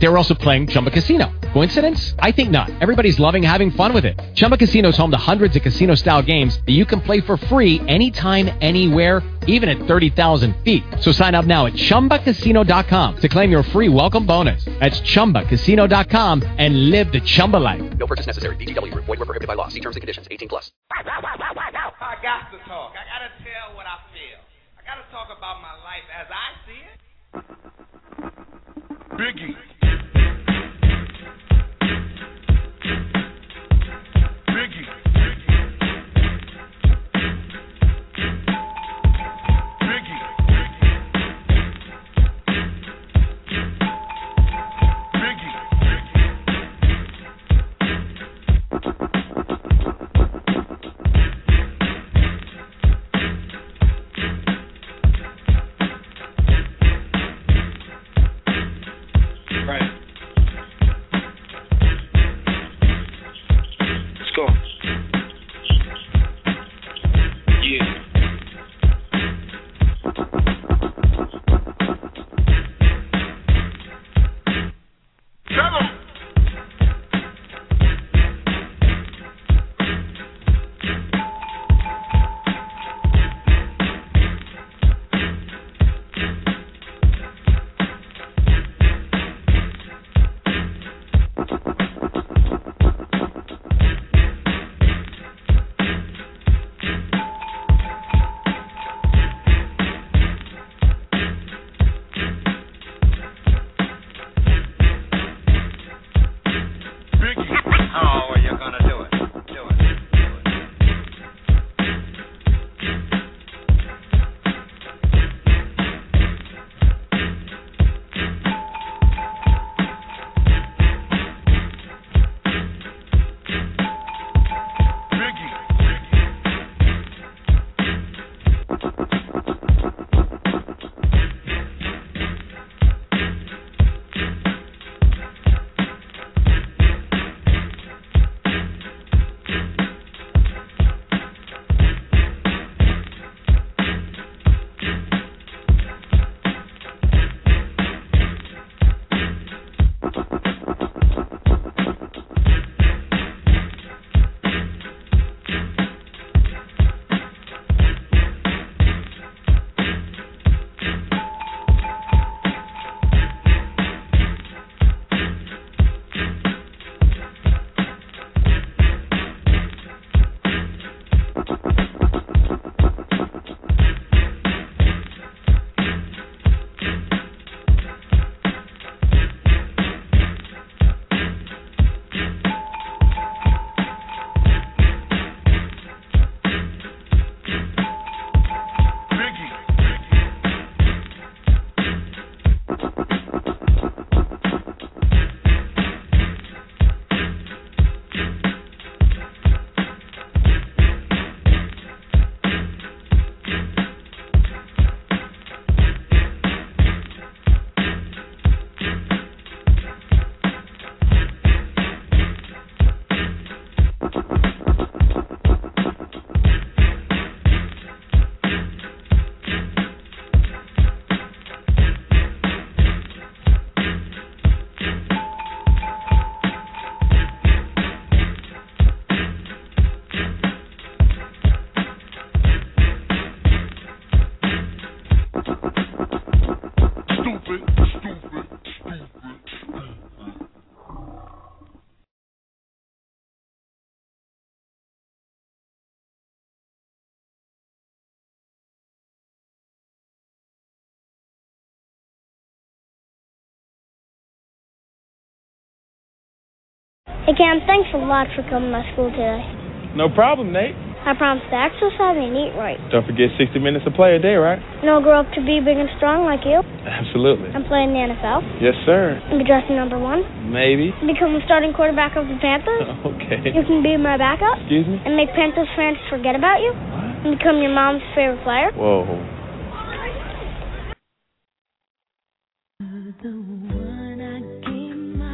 They were also playing Chumba Casino. Coincidence? I think not. Everybody's loving having fun with it. Chumba Casino is home to hundreds of casino-style games that you can play for free anytime, anywhere, even at 30,000 feet. So sign up now at ChumbaCasino.com to claim your free welcome bonus. That's ChumbaCasino.com and live the Chumba life. No purchase necessary. VGW Group. Void were prohibited by law. See terms and conditions. 18 plus. I got to talk. I got to tell what I feel. I got to talk about my life as I see it. Biggie. Biggie. Hey Cam, thanks a lot for coming to school today. No problem, Nate. I promise to exercise and eat right. Don't forget 60 minutes of play a day, right? And I'll grow up to be big and strong like you. Absolutely. And play in the NFL. Yes, sir. And be drafted number one. Maybe. Become the starting quarterback of the Panthers. Okay. You can be my backup. Excuse me? And make Panthers fans forget about you. And become your mom's favorite player. Whoa.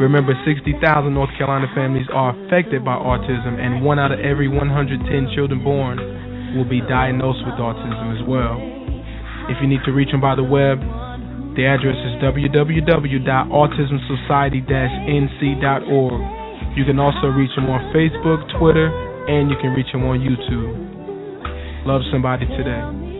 Remember, 60,000 North Carolina families are affected by autism, and one out of every 110 children born will be diagnosed with autism as well. If you need to reach them by the web, the address is www.autismsociety-nc.org. You can also reach them on Facebook, Twitter, and you can reach them on YouTube. Love somebody today.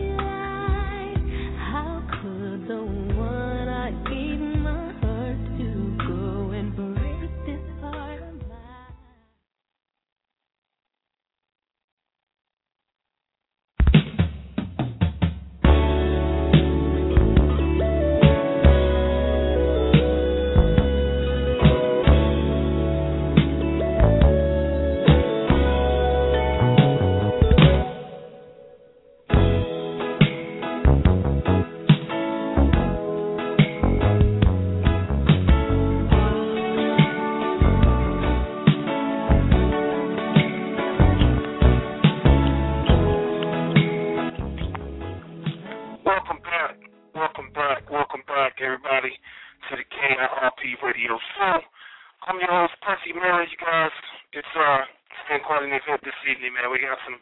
It's been event this evening, man. We got some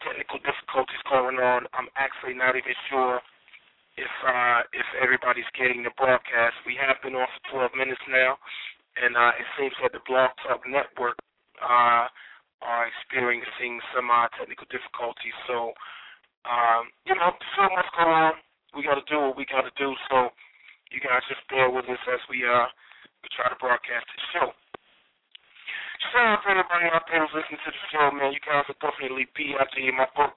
technical difficulties going on. I'm actually not even sure if uh, if everybody's getting the broadcast. We have been on for 12 minutes now, and uh, it seems that the Blog Talk Network uh, are experiencing some uh, technical difficulties. So, um, you know, so much going on. We got to do what we got to do. So, you guys just bear with us as we uh we try to broadcast the show. Shout out to everybody out there who's listening to the show, man. You guys will definitely be out there in my book.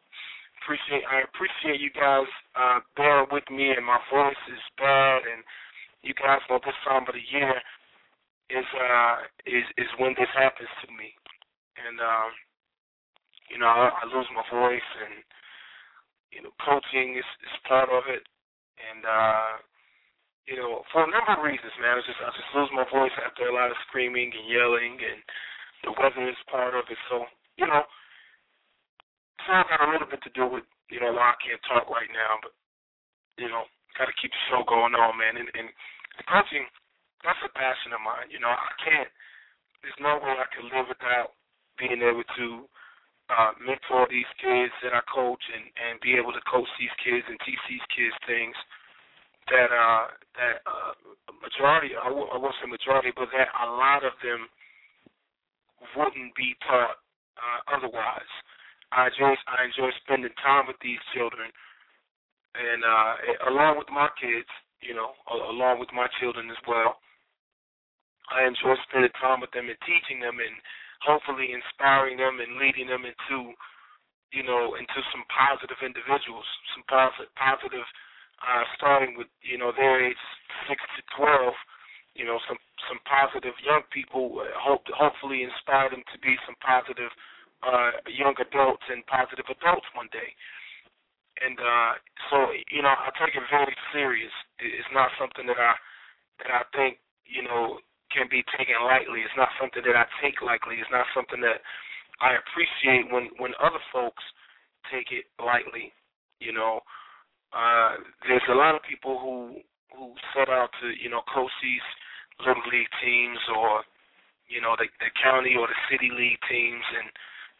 Appreciate I appreciate you guys uh bearing with me and my voice is bad and you guys know this time of the year is uh is is when this happens to me. And um you know, I, I lose my voice and you know, coaching is is part of it and uh you know, for a number of reasons, man. I just I just lose my voice after a lot of screaming and yelling, and the weather is part of it. So you know, all got a little bit to do with you know why I can't talk right now, but you know, got to keep the show going on, man. And, and coaching, that's a passion of mine. You know, I can't. There's no way I can live without being able to uh, mentor these kids that I coach and and be able to coach these kids and teach these kids things that uh that uh majority I w- I won't say majority but that a lot of them wouldn't be taught uh, otherwise. I enjoy I enjoy spending time with these children and uh along with my kids, you know, along with my children as well. I enjoy spending time with them and teaching them and hopefully inspiring them and leading them into you know into some positive individuals, some positive positive uh, starting with you know their age six to twelve, you know some some positive young people. uh, Hope hopefully inspire them to be some positive uh, young adults and positive adults one day. And uh, so you know I take it very serious. It's not something that I that I think you know can be taken lightly. It's not something that I take lightly. It's not something that I appreciate when when other folks take it lightly. You know, uh, there's a lot of people who who set out to you know these little league teams or you know the the county or the city league teams and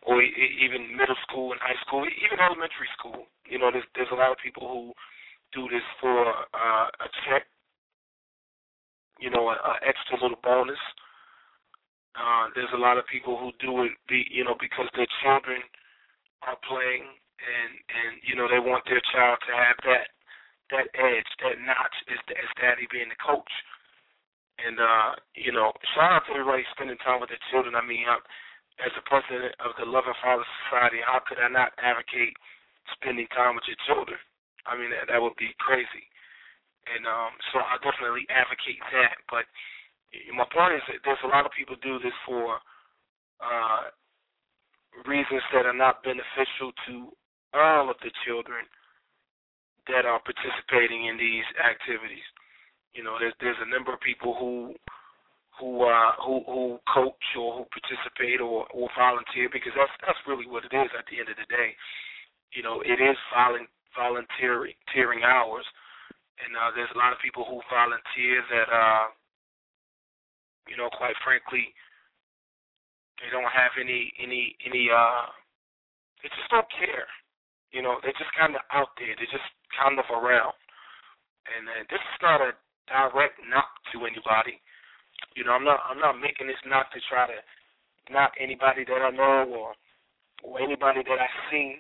or even middle school and high school, even elementary school. You know, there's there's a lot of people who do this for uh, a check, you know, an extra little bonus. Uh, there's a lot of people who do it, be, you know, because their children are playing, and and you know they want their child to have that that edge, that notch, as as daddy being the coach. And uh, you know, shout out to everybody spending time with their children. I mean, I, as the president of the Loving Father Society, how could I not advocate spending time with your children? I mean, that, that would be crazy. And um, so I definitely advocate that. But my point is that there's a lot of people do this for uh, reasons that are not beneficial to all of the children. that are participating in these activities. You know, there's there's a number of people who who uh who who coach or who participate or or volunteer because that's that's really what it is at the end of the day. You know, it is volun volunteering hours, and uh, there's a lot of people who volunteer that uh you know, quite frankly, they don't have any any any uh they just don't care. You know, they're just kind of out there. They're just kind of around. And uh, this is not a direct knock to anybody. You know, I'm not I'm not making this knock to try to knock anybody that I know or or anybody that I've seen.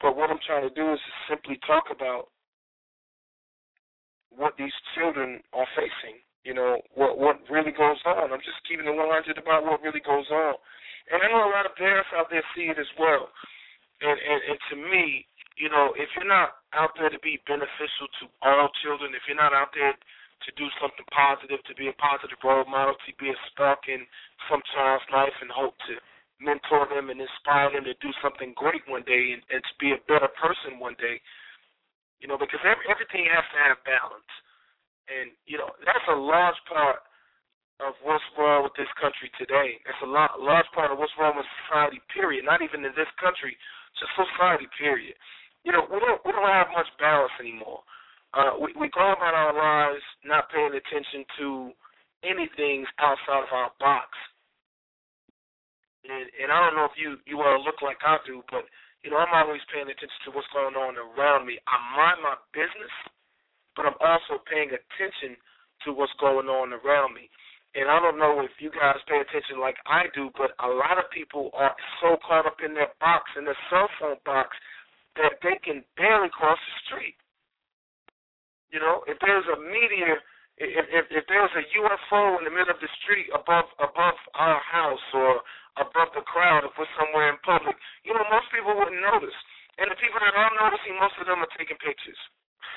But what I'm trying to do is simply talk about what these children are facing. You know, what what really goes on. I'm just keeping it 100 about what really goes on. And I know a lot of parents out there see it as well. And, and, and to me, you know, if you're not out there to be beneficial to all children, if you're not out there to do something positive, to be a positive role model, to be a spark in some child's life and hope to mentor them and inspire them to do something great one day and, and to be a better person one day, you know, because every, everything has to have balance. And, you know, that's a large part of what's wrong with this country today. That's a lot, large part of what's wrong with society, period. Not even in this country, just society, period you know, we don't we don't have much balance anymore. Uh, we we go about our lives not paying attention to anything outside of our box. And and I don't know if you you all look like I do, but you know I'm always paying attention to what's going on around me. I mind my business, but I'm also paying attention to what's going on around me. And I don't know if you guys pay attention like I do, but a lot of people are so caught up in their box, in their cell phone box, that they can barely cross the street. You know, if there's a meteor, if if, if there's a UFO in the middle of the street above above our house or above the crowd, if we're somewhere in public, you know, most people wouldn't notice. And the people that are noticing, most of them are taking pictures.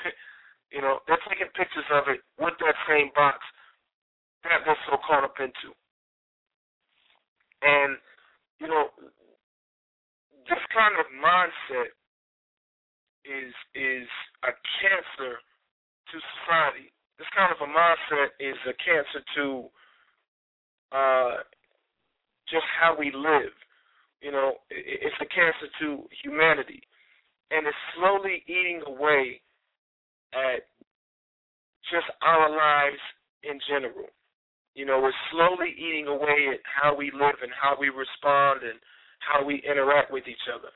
you know, they're taking pictures of it with that same box that they're so caught up into. And, you know, this kind of mindset is is a cancer to society. This kind of a mindset is a cancer to uh, just how we live. You know, it's a cancer to humanity, and it's slowly eating away at just our lives in general. You know, we're slowly eating away at how we live and how we respond and how we interact with each other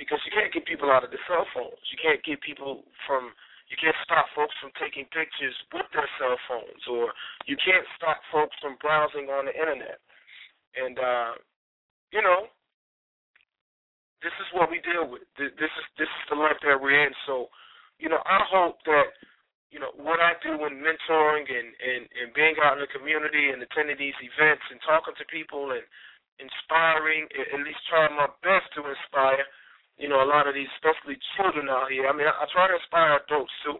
because you can't get people out of their cell phones. You can't get people from you can't stop folks from taking pictures with their cell phones, or you can't stop folks from browsing on the internet. And uh, you know, this is what we deal with. This is this is the life that we're in. So, you know, I hope that you know what I do in mentoring and and and being out in the community and attending these events and talking to people and inspiring, at least trying my best to inspire you know, a lot of these, especially children out here. I mean, I, I try to inspire adults too,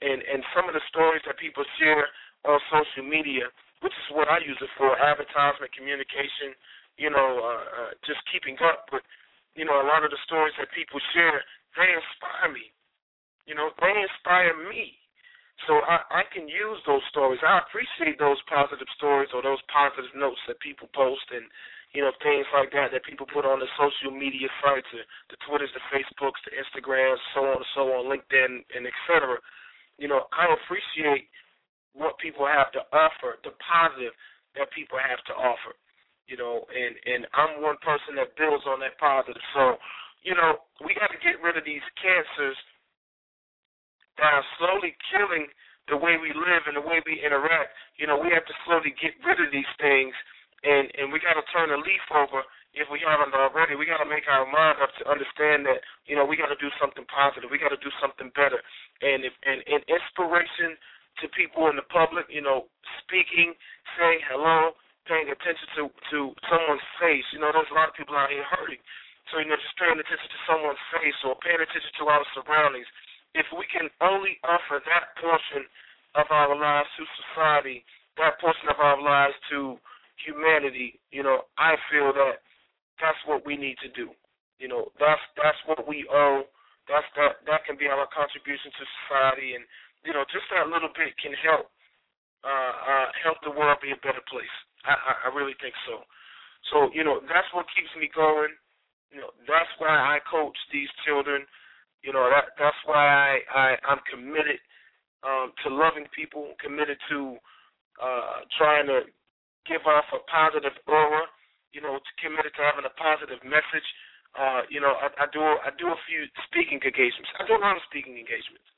and and some of the stories that people share on social media, which is what I use it for, advertisement, communication, you know, uh, uh, just keeping up. But you know, a lot of the stories that people share, they inspire me. You know, they inspire me. So I, I can use those stories. I appreciate those positive stories or those positive notes that people post and you know, things like that that people put on the social media sites, the Twitters, the Facebooks, the Instagrams, so on and so on, LinkedIn, and etc. You know, I appreciate what people have to offer, the positive that people have to offer. You know, and and I'm one person that builds on that positive. So, you know, we got to get rid of these cancers that are slowly killing the way we live and the way we interact. You know, we have to slowly get rid of these things and and we got to turn the leaf over if we haven't already. We got to make our mind up to understand that you know we got to do something positive. We got to do something better. And if and, and inspiration to people in the public, you know, speaking, saying hello, paying attention to to someone's face. You know, there's a lot of people out here hurting. So you know, just paying attention to someone's face or paying attention to our surroundings. If we can only offer that portion of our lives to society, that portion of our lives to humanity, you know, I feel that that's what we need to do. You know, that's that's what we owe. That's that that can be our contribution to society, and you know, just that little bit can help uh, uh, help the world be a better place. I, I, I really think so. So you know, that's what keeps me going. You know, that's why I coach these children. You know, that that's why I, I I'm committed um, to loving people, committed to uh, trying to give off a positive aura. You know, to committed to having a positive message. Uh, you know, I, I do I do a few speaking engagements. I do a lot of speaking engagements,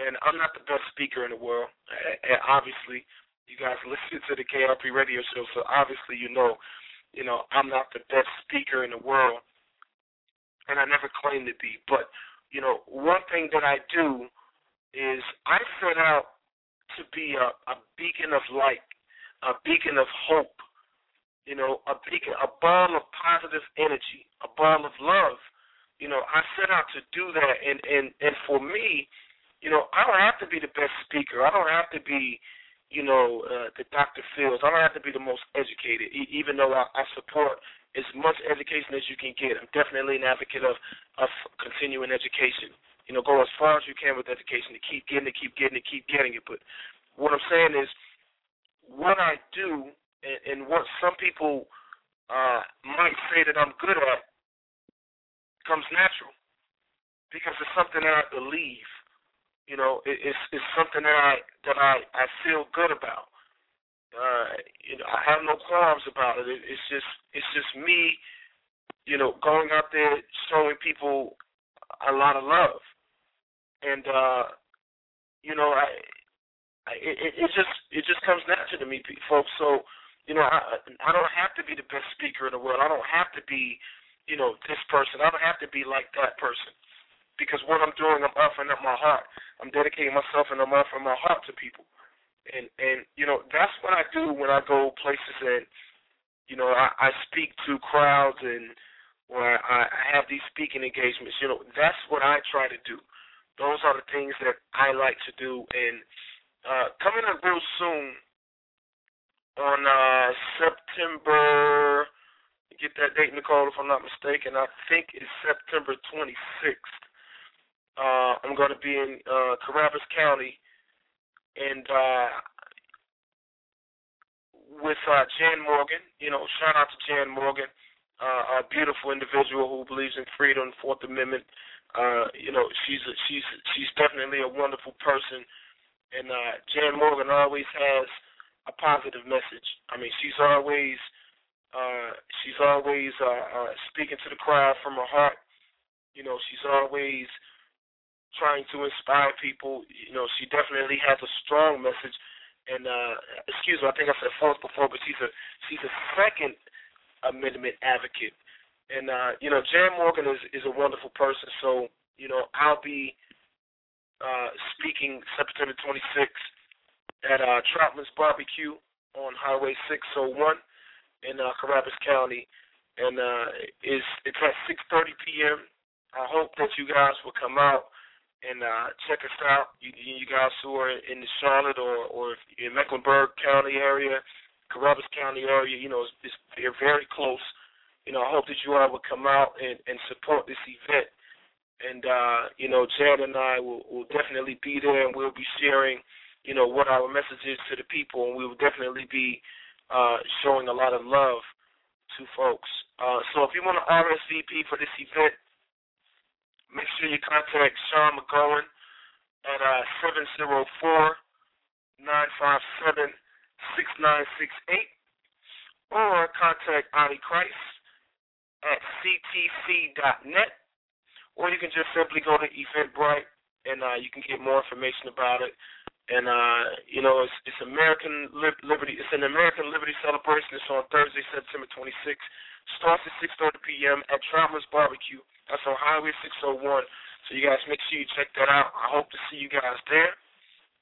and I'm not the best speaker in the world. And obviously, you guys listen to the KRP radio show, so obviously you know, you know, I'm not the best speaker in the world, and I never claim to be. But you know, one thing that I do is I set out to be a, a beacon of light, a beacon of hope, you know, a beacon, a ball of positive energy, a ball of love. You know, I set out to do that, and and and for me, you know, I don't have to be the best speaker. I don't have to be, you know, uh, the Dr. Phil's. I don't have to be the most educated, e- even though I, I support as much education as you can get. I'm definitely an advocate of of continuing education you know, go as far as you can with education to keep getting it, keep getting it, keep getting it. But what I'm saying is, what I do and, and what some people uh, might say that I'm good at comes natural because it's something that I believe. You know, it, it's it's something that I that I I feel good about. Uh, you know, I have no qualms about it. it. It's just it's just me, you know, going out there showing people a lot of love and uh, you know, I, It, it just it just comes natural to me, folks. So, you know, I I don't have to be the best speaker in the world. I don't have to be, you know, this person. I don't have to be like that person, because what I'm doing, I'm offering up my heart. I'm dedicating myself and I'm offering my heart to people. And and you know, that's what I do when I go places and you know, I, I speak to crowds and where I, I have these speaking engagements. You know, that's what I try to do those are the things that I like to do. And uh, coming up real soon on uh, September, get that date, Nicole, if I'm not mistaken. I think it's September 26th. Uh, I'm going to be in uh, Cabarrus County, and uh, with uh, Jan Morgan. You know, shout out to Jan Morgan, uh, a beautiful individual who believes in freedom, Fourth Amendment. Uh, you know, she's a, she's she's definitely a wonderful person, and uh, Jan Morgan always has a positive message. I mean, she's always uh, she's always uh, uh, speaking to the crowd from her heart. You know, she's always trying to inspire people. You know, she definitely has a strong message. And uh, excuse me, I think I said fourth before, but she's a she's a Second Amendment advocate. And uh, you know, Jan Morgan is is a wonderful person. So you know, I'll be uh, speaking September 26th at uh, Troutman's Barbecue on Highway 601 in uh, County, and uh, it's it's at 6:30 p.m. I hope that you guys will come out and uh, check us out. You, you guys who are in the Charlotte or or in Mecklenburg County area, Cabarrus County area, you know, it's, it's, they're very close you know, I hope that you all will come out and, and support this event. And uh, you know, Jan and I will, will definitely be there, and we'll be sharing, you know, what our message is to the people, and we will definitely be uh, showing a lot of love to folks. Uh, so if you want to RSVP for this event, make sure you contact Sean McGowan at uh, 704 957 6968 or contact Oddie Crist at ctc.net, or you can just simply go to Eventbrite and uh, you can get more information about it. And uh, you know, it's, it's American Liberty. It's an American Liberty celebration. It's on Thursday, September 26th. Starts at 6:30 p.m. at Travelers Barbecue. That's on Highway 601. So you guys make sure you check that out. I hope to see you guys there.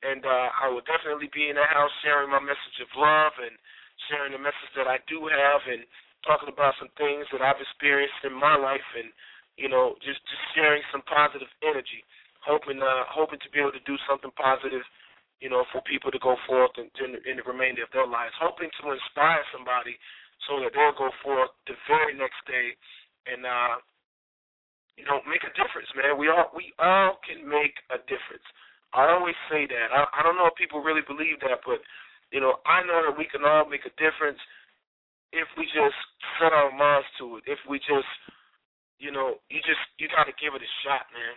And uh, I will definitely be in the house sharing my message of love and sharing the message that I do have and talking about some things that I've experienced in my life, and you know, just just sharing some positive energy, hoping uh, hoping to be able to do something positive, you know, for people to go forth and in, in the remainder of their lives, hoping to inspire somebody so that they'll go forth the very next day and uh, you know, make a difference, man. We all we all can make a difference. I always say that. I, I don't know if people really believe that, but you know, I know that we can all make a difference if we just set our minds to it. If we just, you know, you just you got to give it a shot, man.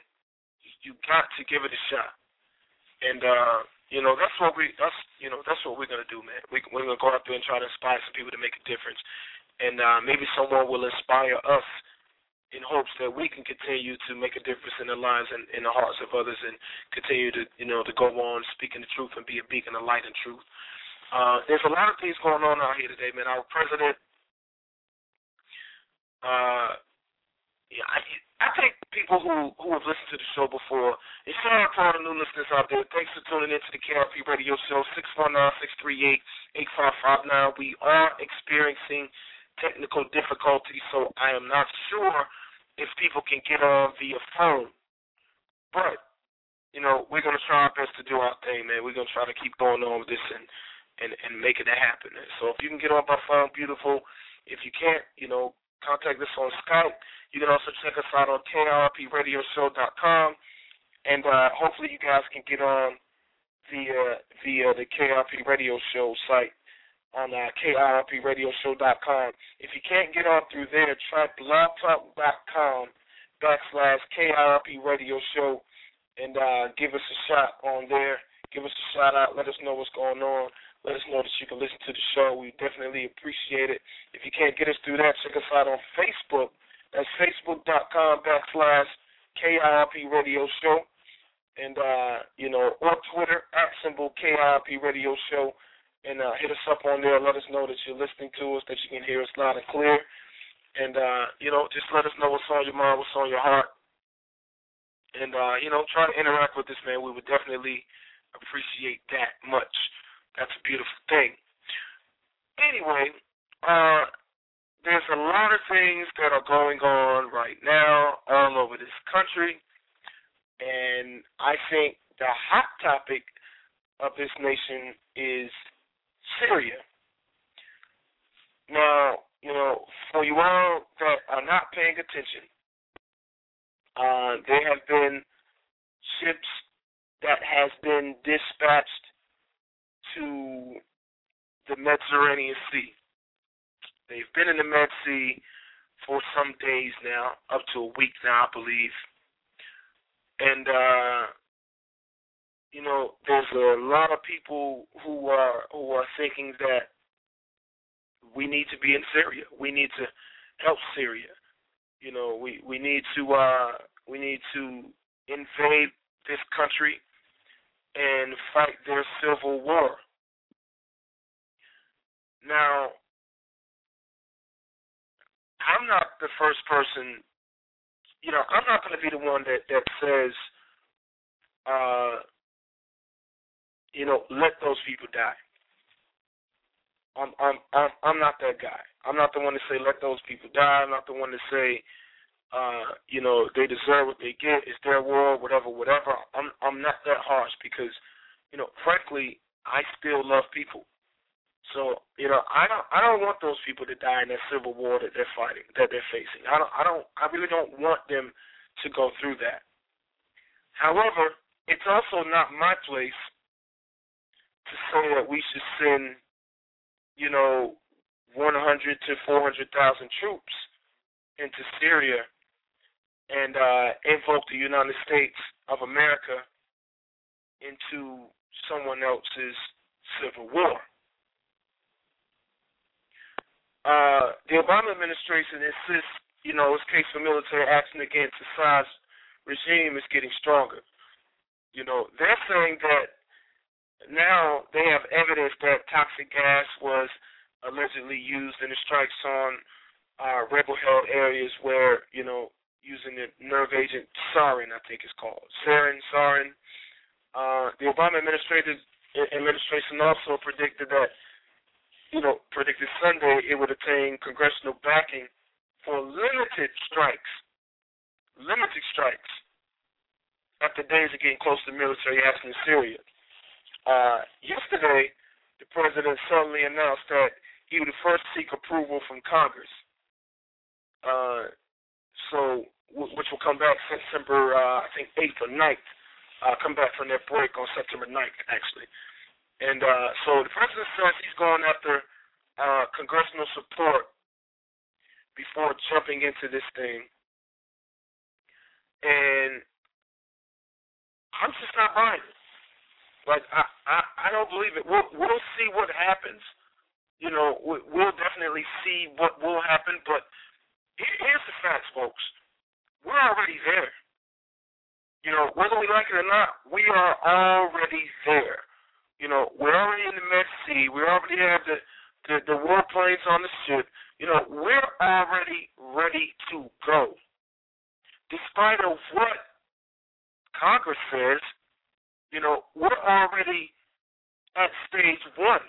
You got to give it a shot. And uh, you know, that's what we that's you know that's what we're gonna do, man. We we're gonna go out there and try to inspire some people to make a difference, and uh, maybe someone will inspire us in hopes that we can continue to make a difference in the lives and in the hearts of others, and continue to you know to go on speaking the truth and be a beacon of light and truth. Uh, there's a lot of things going on out here today, man. Our president, uh, yeah, I, I think people who who have listened to the show before, and shout out to all the new listeners out there. Thanks for tuning in to the KRP Radio Show six one nine six three eight eight five five nine. We are experiencing technical difficulties, so I am not sure if people can get on via phone. But you know, we're gonna try our best to do our thing, man. We're gonna try to keep going on with this and and and making it happen. So if you can get on by phone, beautiful. If you can't, you know, contact us on Skype. You can also check us out on krpradioshow.com, and uh, hopefully you guys can get on via via the KRP Radio Show site on uh, krpradioshow.com. If you can't get on through there, try blogtalk.com backslash KRP Radio Show and uh, give us a shot on there. Give us a shout out. Let us know what's going on. Let us know that you can listen to the show. We definitely appreciate it. If you can't get us through that, check us out on Facebook. That's facebook.com backslash KIRP Radio Show. And, uh, you know, or Twitter, at symbol KIRP Radio Show. And uh, hit us up on there. Let us know that you're listening to us, that you can hear us loud and clear. And, uh, you know, just let us know what's on your mind, what's on your heart. And, uh, you know, try to interact with us, man. We would definitely appreciate that much. That's a beautiful thing. Anyway, uh, there's a lot of things that are going on right now all over this country, and I think the hot topic of this nation is Syria. Now, you know, for you all that are not paying attention, uh, there have been ships that has been dispatched to the Mediterranean Sea. They've been in the Med Sea for some days now, up to a week now, I believe. And uh you know, there's a lot of people who are who are thinking that we need to be in Syria. We need to help Syria. You know, we we need to uh we need to invade this country and fight their civil war. Now, I'm not the first person, you know, I'm not going to be the one that that says, uh, you know, let those people die. I'm I'm I'm I'm not that guy. I'm not the one to say let those people die. I'm not the one to say, uh, you know, they deserve what they get. It's their world, whatever, whatever. I'm I'm not that harsh because, you know, frankly, I still love people. So you know, I don't I don't want those people to die in that civil war that they're fighting, that they're facing. I don't I don't I really don't want them to go through that. However, it's also not my place to say that we should send, you know, 100 to 400,000 troops into Syria and uh, invoke the United States of America into someone else's civil war. Uh, the Obama administration insists, you know, its case for military action against Assad's regime is getting stronger. You know, they're saying that now they have evidence that toxic gas was allegedly used in the strikes on uh, rebel-held areas where, you know, using the nerve agent sarin, I think it's called sarin, sarin. Uh, the Obama administration administration also predicted that you know, predicted Sunday it would attain congressional backing for limited strikes, limited strikes, after days of getting close to military action in Syria. Uh, yesterday, the president suddenly announced that he would first seek approval from Congress. Uh, so which will come back September, uh, I think, 8th or 9th. Uh, come back from their break on September 9th, actually. And uh, so the president says he's going after uh, congressional support before jumping into this thing. And I'm just not buying it. Like I, I, I don't believe it. We'll, we'll see what happens. You know, we- we'll definitely see what will happen. But here- here's the facts, folks. We're already there. You know, whether we like it or not, we are already there. You know, we're already in the Med Sea. We already have the the, the warplanes on the ship. You know, we're already ready to go. Despite of what Congress says, you know, we're already at stage one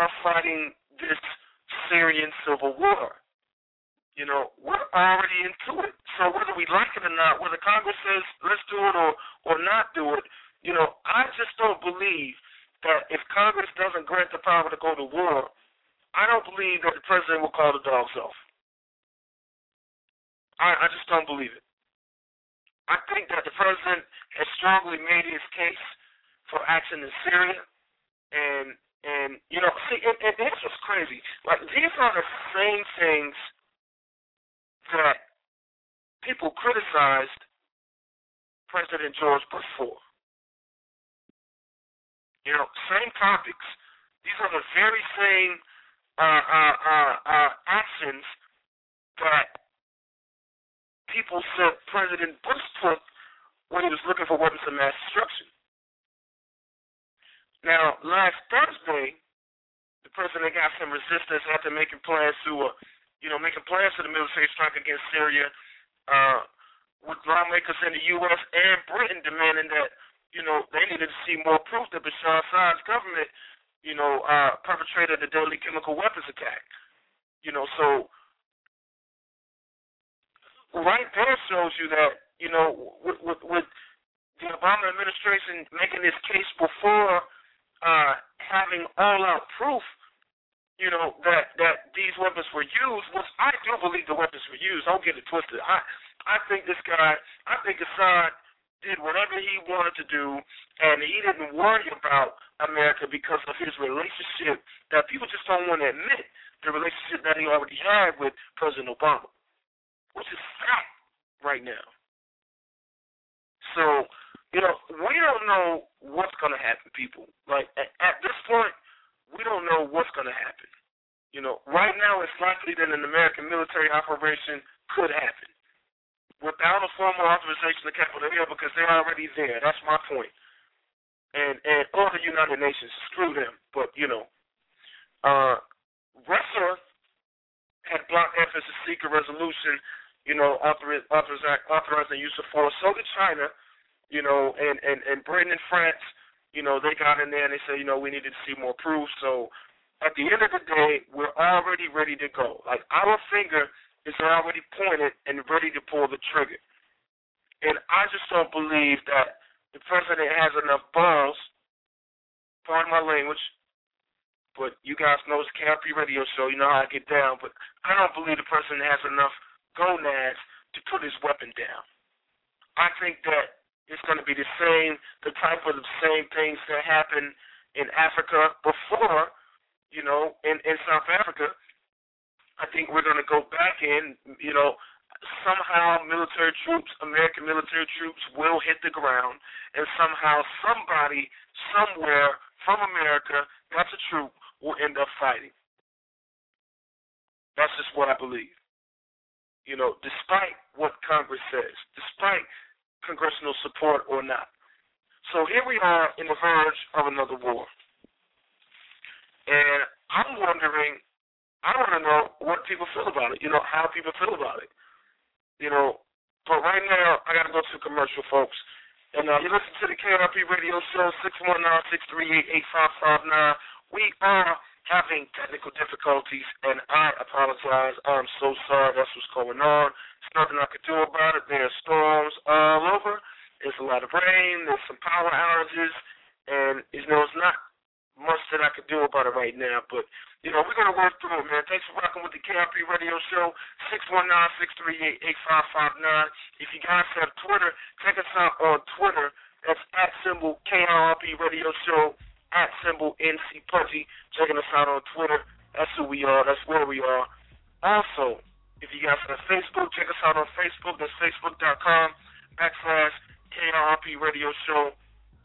of fighting this Syrian civil war. You know, we're already into it. So whether we like it or not, whether Congress says let's do it or or not do it, you know, I just don't believe that if Congress doesn't grant the power to go to war, I don't believe that the president will call the dogs off. I, I just don't believe it. I think that the president has strongly made his case for action in Syria, and and you know, see, and, and it's just crazy. Like these are the same things that people criticized President George Bush for. You know, same topics. These are the very same uh, uh, uh, uh, actions that people said President Bush took when he was looking for weapons of mass destruction. Now, last Thursday, the president got some resistance after making plans to, uh, you know, making plans for the military strike against Syria, uh, with lawmakers in the U.S. and Britain demanding that, you know, they needed to see more proof that Bashar Assad's government, you know, uh, perpetrated a deadly chemical weapons attack. You know, so right there shows you that, you know, with, with, with the Obama administration making this case before uh, having all-out proof, you know, that that these weapons were used, which I do believe the weapons were used. Don't get it twisted. I I think this guy, I think Assad did whatever he wanted to do, and he didn't worry about America because of his relationship that people just don't want to admit the relationship that he already had with President Obama, which is fact right now. So, you know, we don't know what's going to happen, people. Like, at, at this point, we don't know what's going to happen. You know, right now it's likely that an American military operation could happen without a formal authorization of Capitol Hill because they're already there. That's my point. And and or the United Nations, screw them. But you know, uh, Russia had blocked efforts to seek a resolution. You know, authoriz- authoriz- authorizing use of force. So did China. You know, and and and Britain and France. You know, they got in there and they said, you know, we needed to see more proof. So at the end of the day, we're already ready to go. Like our finger is already pointed and ready to pull the trigger. And I just don't believe that the president has enough balls, pardon my language, but you guys know it's KRP radio show, you know how I get down, but I don't believe the president has enough gonads to put his weapon down. I think that it's going to be the same, the type of the same things that happened in Africa before, you know, in, in South Africa. I think we're going to go back in, you know, somehow military troops, American military troops will hit the ground, and somehow somebody somewhere from America, that's a troop, will end up fighting. That's just what I believe. You know, despite what Congress says, despite congressional support or not. So here we are in the verge of another war. And I'm wondering, I want to know what people feel about it, you know, how people feel about it. You know, but right now, I got to go to commercial, folks. And uh, you listen to the KRP radio show, 619-638-8559. We are having technical difficulties, and I apologize. I'm so sorry. That's what's going on. There's nothing I can do about it. There are storms all over. There's a lot of rain. There's some power outages. And, you know, it's not much that I can do about it right now. But you know, we're gonna work through it, man. Thanks for rocking with the KRP Radio Show. Six one nine six three eight eight five five nine. If you guys have Twitter, check us out on Twitter. That's at symbol KRP Radio Show. At symbol NC Pudgy. Checking us out on Twitter. That's who we are. That's where we are. Also, if you guys have Facebook, check us out on Facebook. That's facebook.com backslash KRP Radio Show.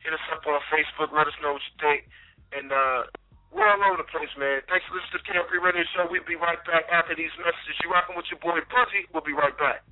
Hit us up on Facebook. Let us know what you think. And uh, we're all over the place, man. Thanks for listening to the KRP Radio Show. We'll be right back after these messages. You rocking with your boy Pudgy. We'll be right back.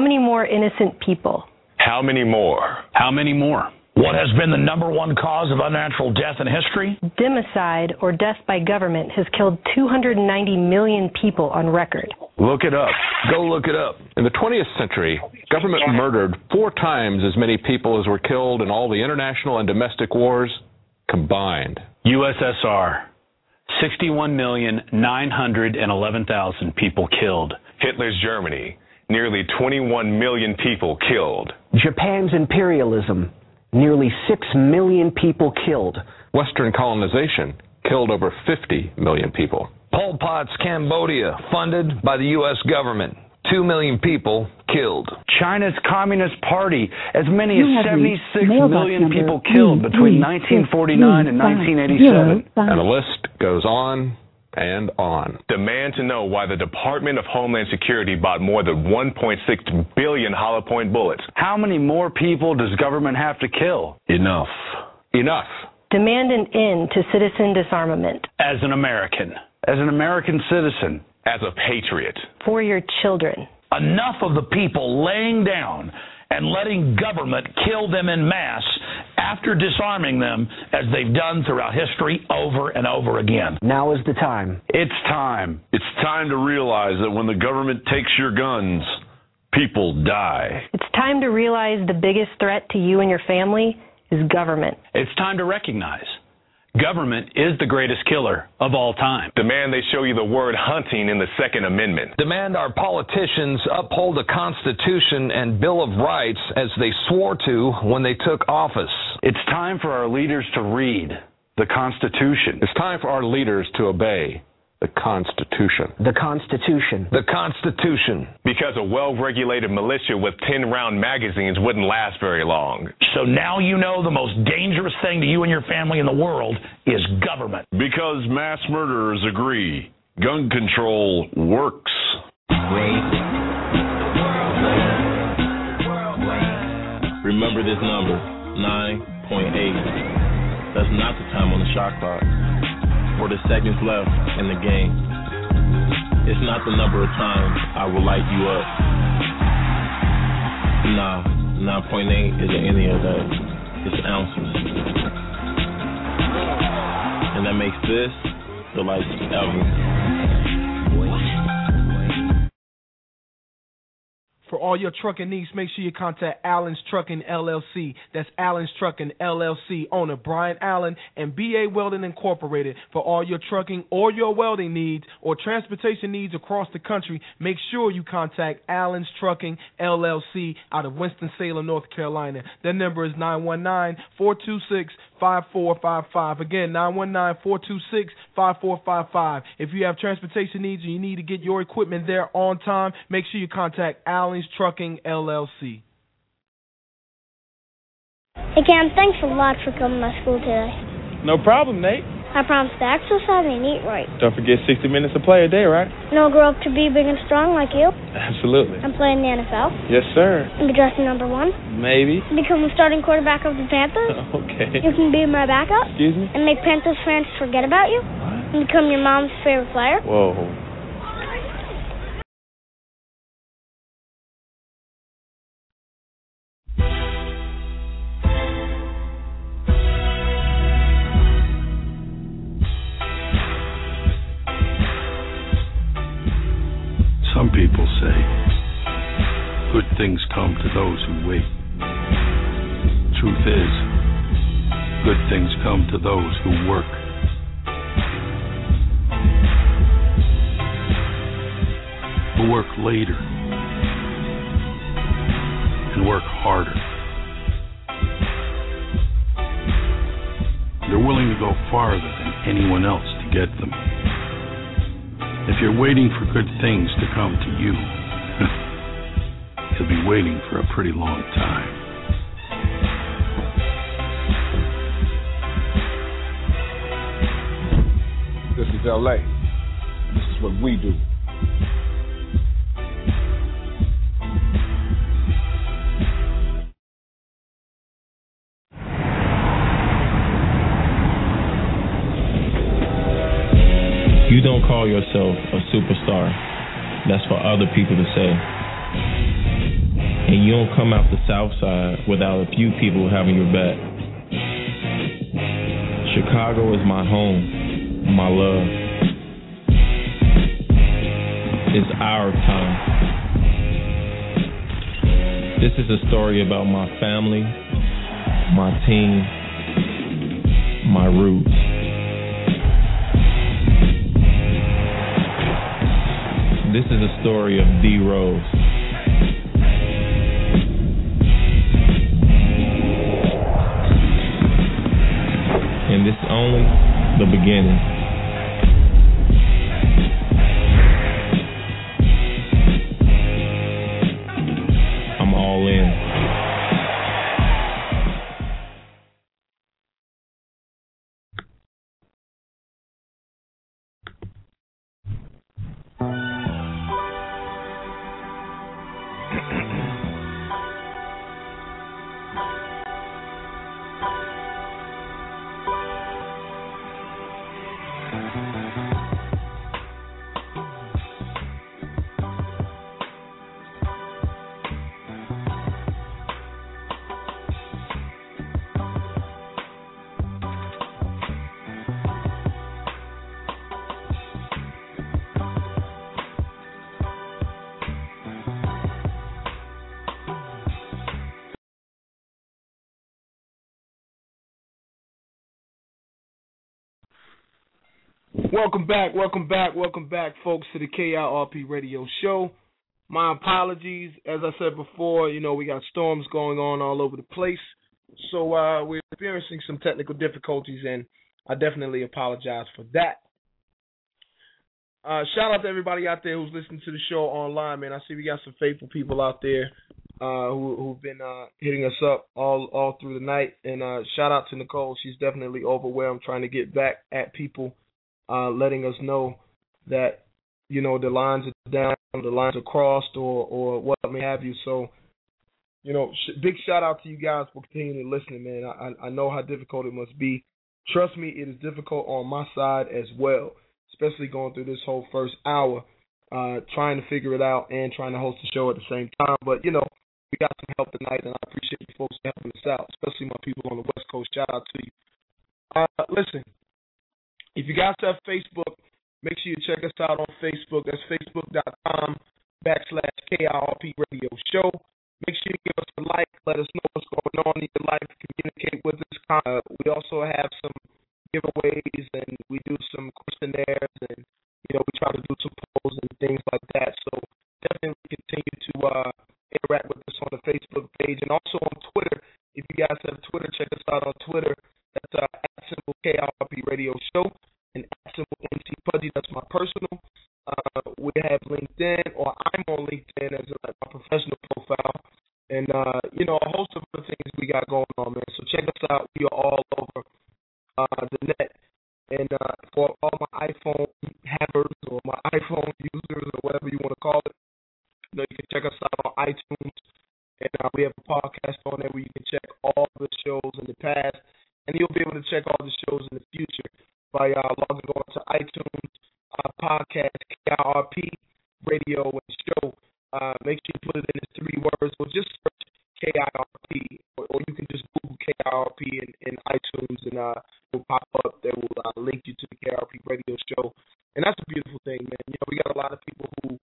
How many more innocent people? How many more? How many more? What has been the number one cause of unnatural death in history? Democide, or death by government, has killed 290 million people on record. Look it up. Go look it up. In the 20th century, government murdered four times as many people as were killed in all the international and domestic wars combined. USSR. 61,911,000 people killed. Hitler's Germany. Nearly 21 million people killed. Japan's imperialism. Nearly 6 million people killed. Western colonization killed over 50 million people. Pol Pot's Cambodia, funded by the U.S. government. 2 million people killed. China's Communist Party, as many You as have 76 reached mailbox million number people killed between 1949 and 1987. And the list goes on and on. Demand to know why the Department of Homeland Security bought more than 1.6 billion hollow point bullets. How many more people does government have to kill? Enough. Enough. Demand an end to citizen disarmament. As an American, as an American citizen, As a patriot. For your children. Enough of the people laying down and letting government kill them in mass after disarming them as they've done throughout history over and over again. Now is the time. it's time. It's time to realize that when the government takes your guns, people die. It's time to realize the biggest threat to you and your family is government. It's time to recognize government is the greatest killer of all time. Demand they show you the word hunting in the Second Amendment. Demand our politicians uphold the Constitution and Bill of Rights as they swore to when they took office. It's time for our leaders to read the Constitution. It's time for our leaders to obey the Constitution. The Constitution. The Constitution. Because a well regulated militia with 10 round magazines wouldn't last very long. So now you know the most dangerous thing to you and your family in the world is government. Because mass murderers agree gun control works. Remember this number, 9.8. That's not the time on the shot clock. For the seconds left in the game. It's not the number of times I will light you up. Nah, 9.8 isn't any of that. It's ounces. And that makes this the lightest album. For all your trucking needs, make sure you contact Allen's Trucking LLC. That's Allen's Trucking LLC, owner Brian Allen and BA Welding Incorporated. For all your trucking or your welding needs or transportation needs across the country, make sure you contact Allen's Trucking LLC out of Winston-Salem, North Carolina. Their number is 919-426-5455. Again, 919-426-5455. If you have transportation needs and you need to get your equipment there on time, make sure you contact Allen's Trucking LLC. Hey, Cam, thanks a lot for coming to my school today. No problem, Nate. I promise to exercise and eat right. Don't forget 60 minutes of play a day, right? And I'll grow up to be big and strong like you. Absolutely. And play in the NFL. Yes, sir. And be drafted number one. Maybe. Become the starting quarterback of the Panthers. Okay. You can be my backup. Excuse me? And make Panthers fans forget about you. What? And become your mom's favorite player. Whoa. Some people say good things come to those who wait. Truth is, good things come to those who work. Who work later and work harder. They're willing to go farther than anyone else to get them. If you're waiting for good things to come to you, you'll be waiting for a pretty long time. This is LA. This is what we do. You don't call yourself a superstar. That's for other people to say. And you don't come out the south side without a few people having your back. Chicago is my home, my love. It's our time. This is a story about my family, my team, my roots. This is a story of D Rose. And this is only the beginning. Welcome back, welcome back, welcome back, folks, to the KIRP Radio Show. My apologies. As I said before, you know, we got storms going on all over the place. So uh, we're experiencing some technical difficulties, and I definitely apologize for that. Uh, shout out to everybody out there who's listening to the show online, man. I see we got some faithful people out there uh, who, who've been uh, hitting us up all all through the night. And uh, shout out to Nicole. She's definitely overwhelmed trying to get back at people uh, letting us know that you know the lines are down, the lines are crossed, or or what may have you. So, you know, sh- big shout out to you guys for continuing listening, man. I I know how difficult it must be. Trust me, it is difficult on my side as well, especially going through this whole first hour, uh, trying to figure it out and trying to host the show at the same time. But you know, we got some help tonight, and I appreciate you folks helping us out, especially my people on the West Coast. Shout out to you. Uh, listen, if you guys have Facebook, make sure you check us out on Facebook. That's facebook.com backslash KIRP Radio Show. Make sure you give us a like. Let us know what's going on in your life. Communicate with us. Uh, we also have some giveaways and we do some questionnaires and, you know, we try to do some polls and things like that. So definitely continue to uh, interact with us on the Facebook page and also on Twitter. If you guys have Twitter, check us out on Twitter. That's uh, at symbol KRP Radio Show Pudgy. That's my personal. Uh, we have LinkedIn, or I'm on LinkedIn as a, my professional profile, and uh, you know a host of other things we got going on, man. So check us out. We are all over uh, the net, and uh, for all my iPhone havers or my iPhone users or whatever you want to call it, you know you can check us out on iTunes, and uh, we have a podcast on there where you can check all the shows in the past and you'll be able to check all the shows in the future by uh, logging on to iTunes uh, podcast KIRP radio and show. Uh, make sure you put it in as three words, or just search KIRP, or, or you can just Google KIRP in, in iTunes, and uh, it will pop up. That will uh, link you to the KIRP radio show, and that's a beautiful thing, man. You know, we got a lot of people who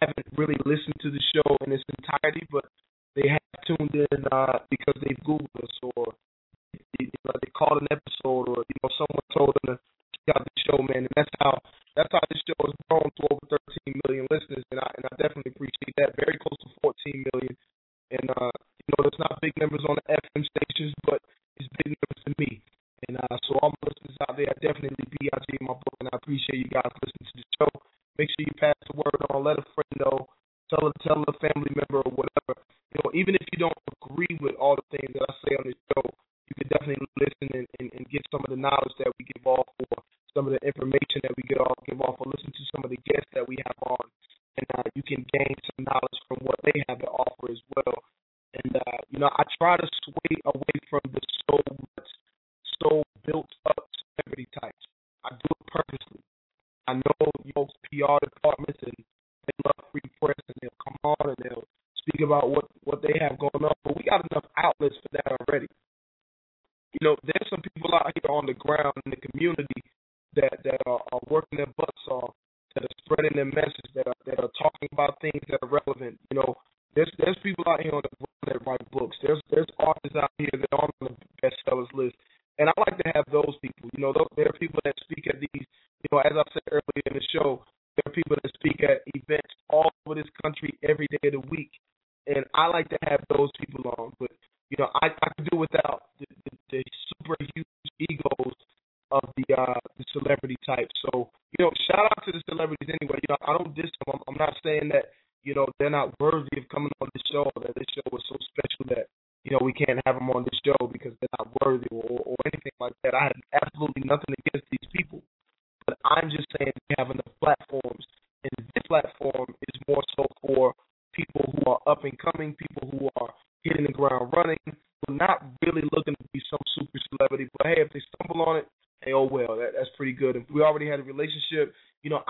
haven't really listened to the show in its entirety, but they have tuned in uh, because they've Googled us or you know, they called an episode or you know someone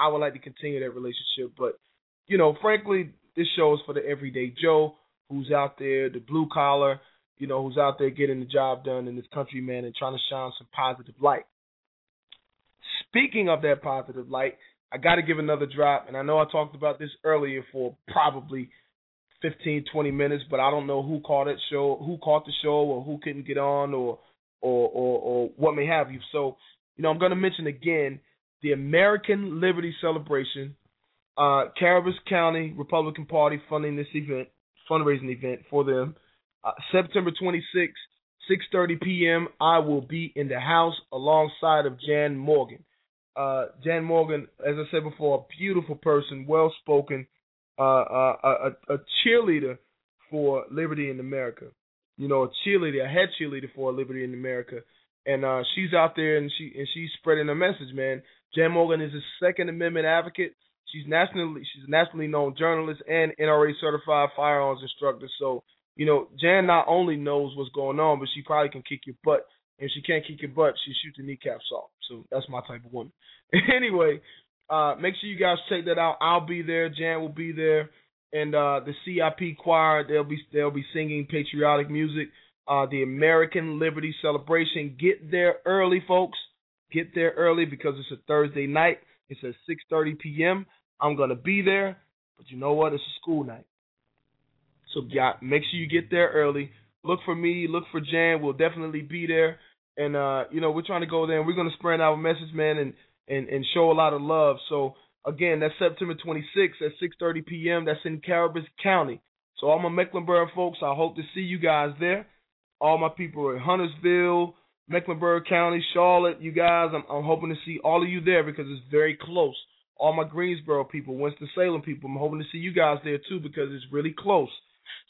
I would like to continue that relationship. But you know, frankly, this show is for the everyday Joe who's out there, the blue collar, you know, who's out there getting the job done in this country, man, and trying to shine some positive light. Speaking of that positive light, I got to give another drop, and I know I talked about this earlier for probably 15, 20 minutes, but I don't know who caught it show, who caught the show, or who couldn't get on, or or or, or what may have you. So, you know, I'm going to mention again the American Liberty Celebration. Uh, Cabarrus County Republican Party funding this event, fundraising event for them. Uh, September 26th, 6:30 p.m. I will be in the house alongside of Jan Morgan. Uh, Jan Morgan, as I said before, a beautiful person, well spoken, uh, uh, a, a cheerleader for liberty in America. You know, a cheerleader, a head cheerleader for liberty in America, and uh, she's out there and she and she's spreading a message, man. Jan Morgan is a Second Amendment advocate. She's nationally she's a nationally known journalist and NRA certified firearms instructor. So you know, Jan not only knows what's going on, but she probably can kick your butt. And if she can't kick your butt, she shoots the kneecaps off. So that's my type of woman. anyway, uh, make sure you guys check that out. I'll be there. Jan will be there, and uh, the CIP choir they'll be they'll be singing patriotic music. Uh, the American Liberty Celebration. Get there early, folks. Get there early because it's a Thursday night. It's at 6:30 p.m. I'm gonna be there, but you know what? It's a school night. So yeah, make sure you get there early. Look for me, look for Jan. We'll definitely be there. And uh, you know, we're trying to go there and we're gonna spread our message, man, and and, and show a lot of love. So again, that's September 26th at 6:30 p.m. That's in Cabarrus County. So all my Mecklenburg folks, I hope to see you guys there. All my people in Huntersville, Mecklenburg County, Charlotte, you guys, I'm, I'm hoping to see all of you there because it's very close. All my Greensboro people, Winston Salem people, I'm hoping to see you guys there too because it's really close.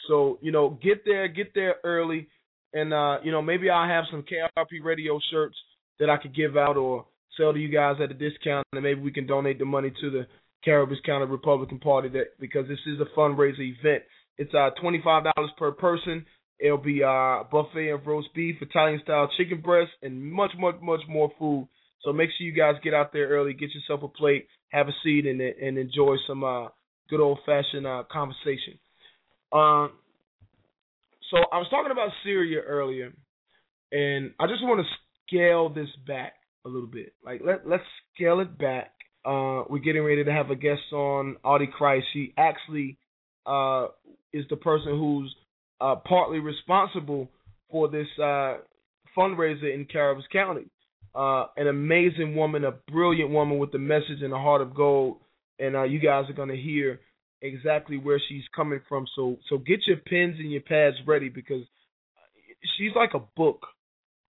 So, you know, get there, get there early. And, uh, you know, maybe I'll have some KRP radio shirts that I could give out or sell to you guys at a discount. And maybe we can donate the money to the Cabarrus County Republican Party that because this is a fundraiser event. It's uh $25 per person. It'll be uh buffet of roast beef, Italian style chicken breast, and much, much, much more food. So make sure you guys get out there early, get yourself a plate, have a seat, and and enjoy some uh good old fashioned uh conversation. Um, so I was talking about Syria earlier, and I just want to scale this back a little bit. Like let let's scale it back Uh, we're getting ready to have a guest on, Oddie Crist. She actually uh, is the person who's uh, partly responsible for this uh, fundraiser in Cabarrus County. Uh, an amazing woman, a brilliant woman with a message and a heart of gold. And uh, you guys are going to hear exactly where she's coming from. So, so get your pens and your pads ready because she's like a book.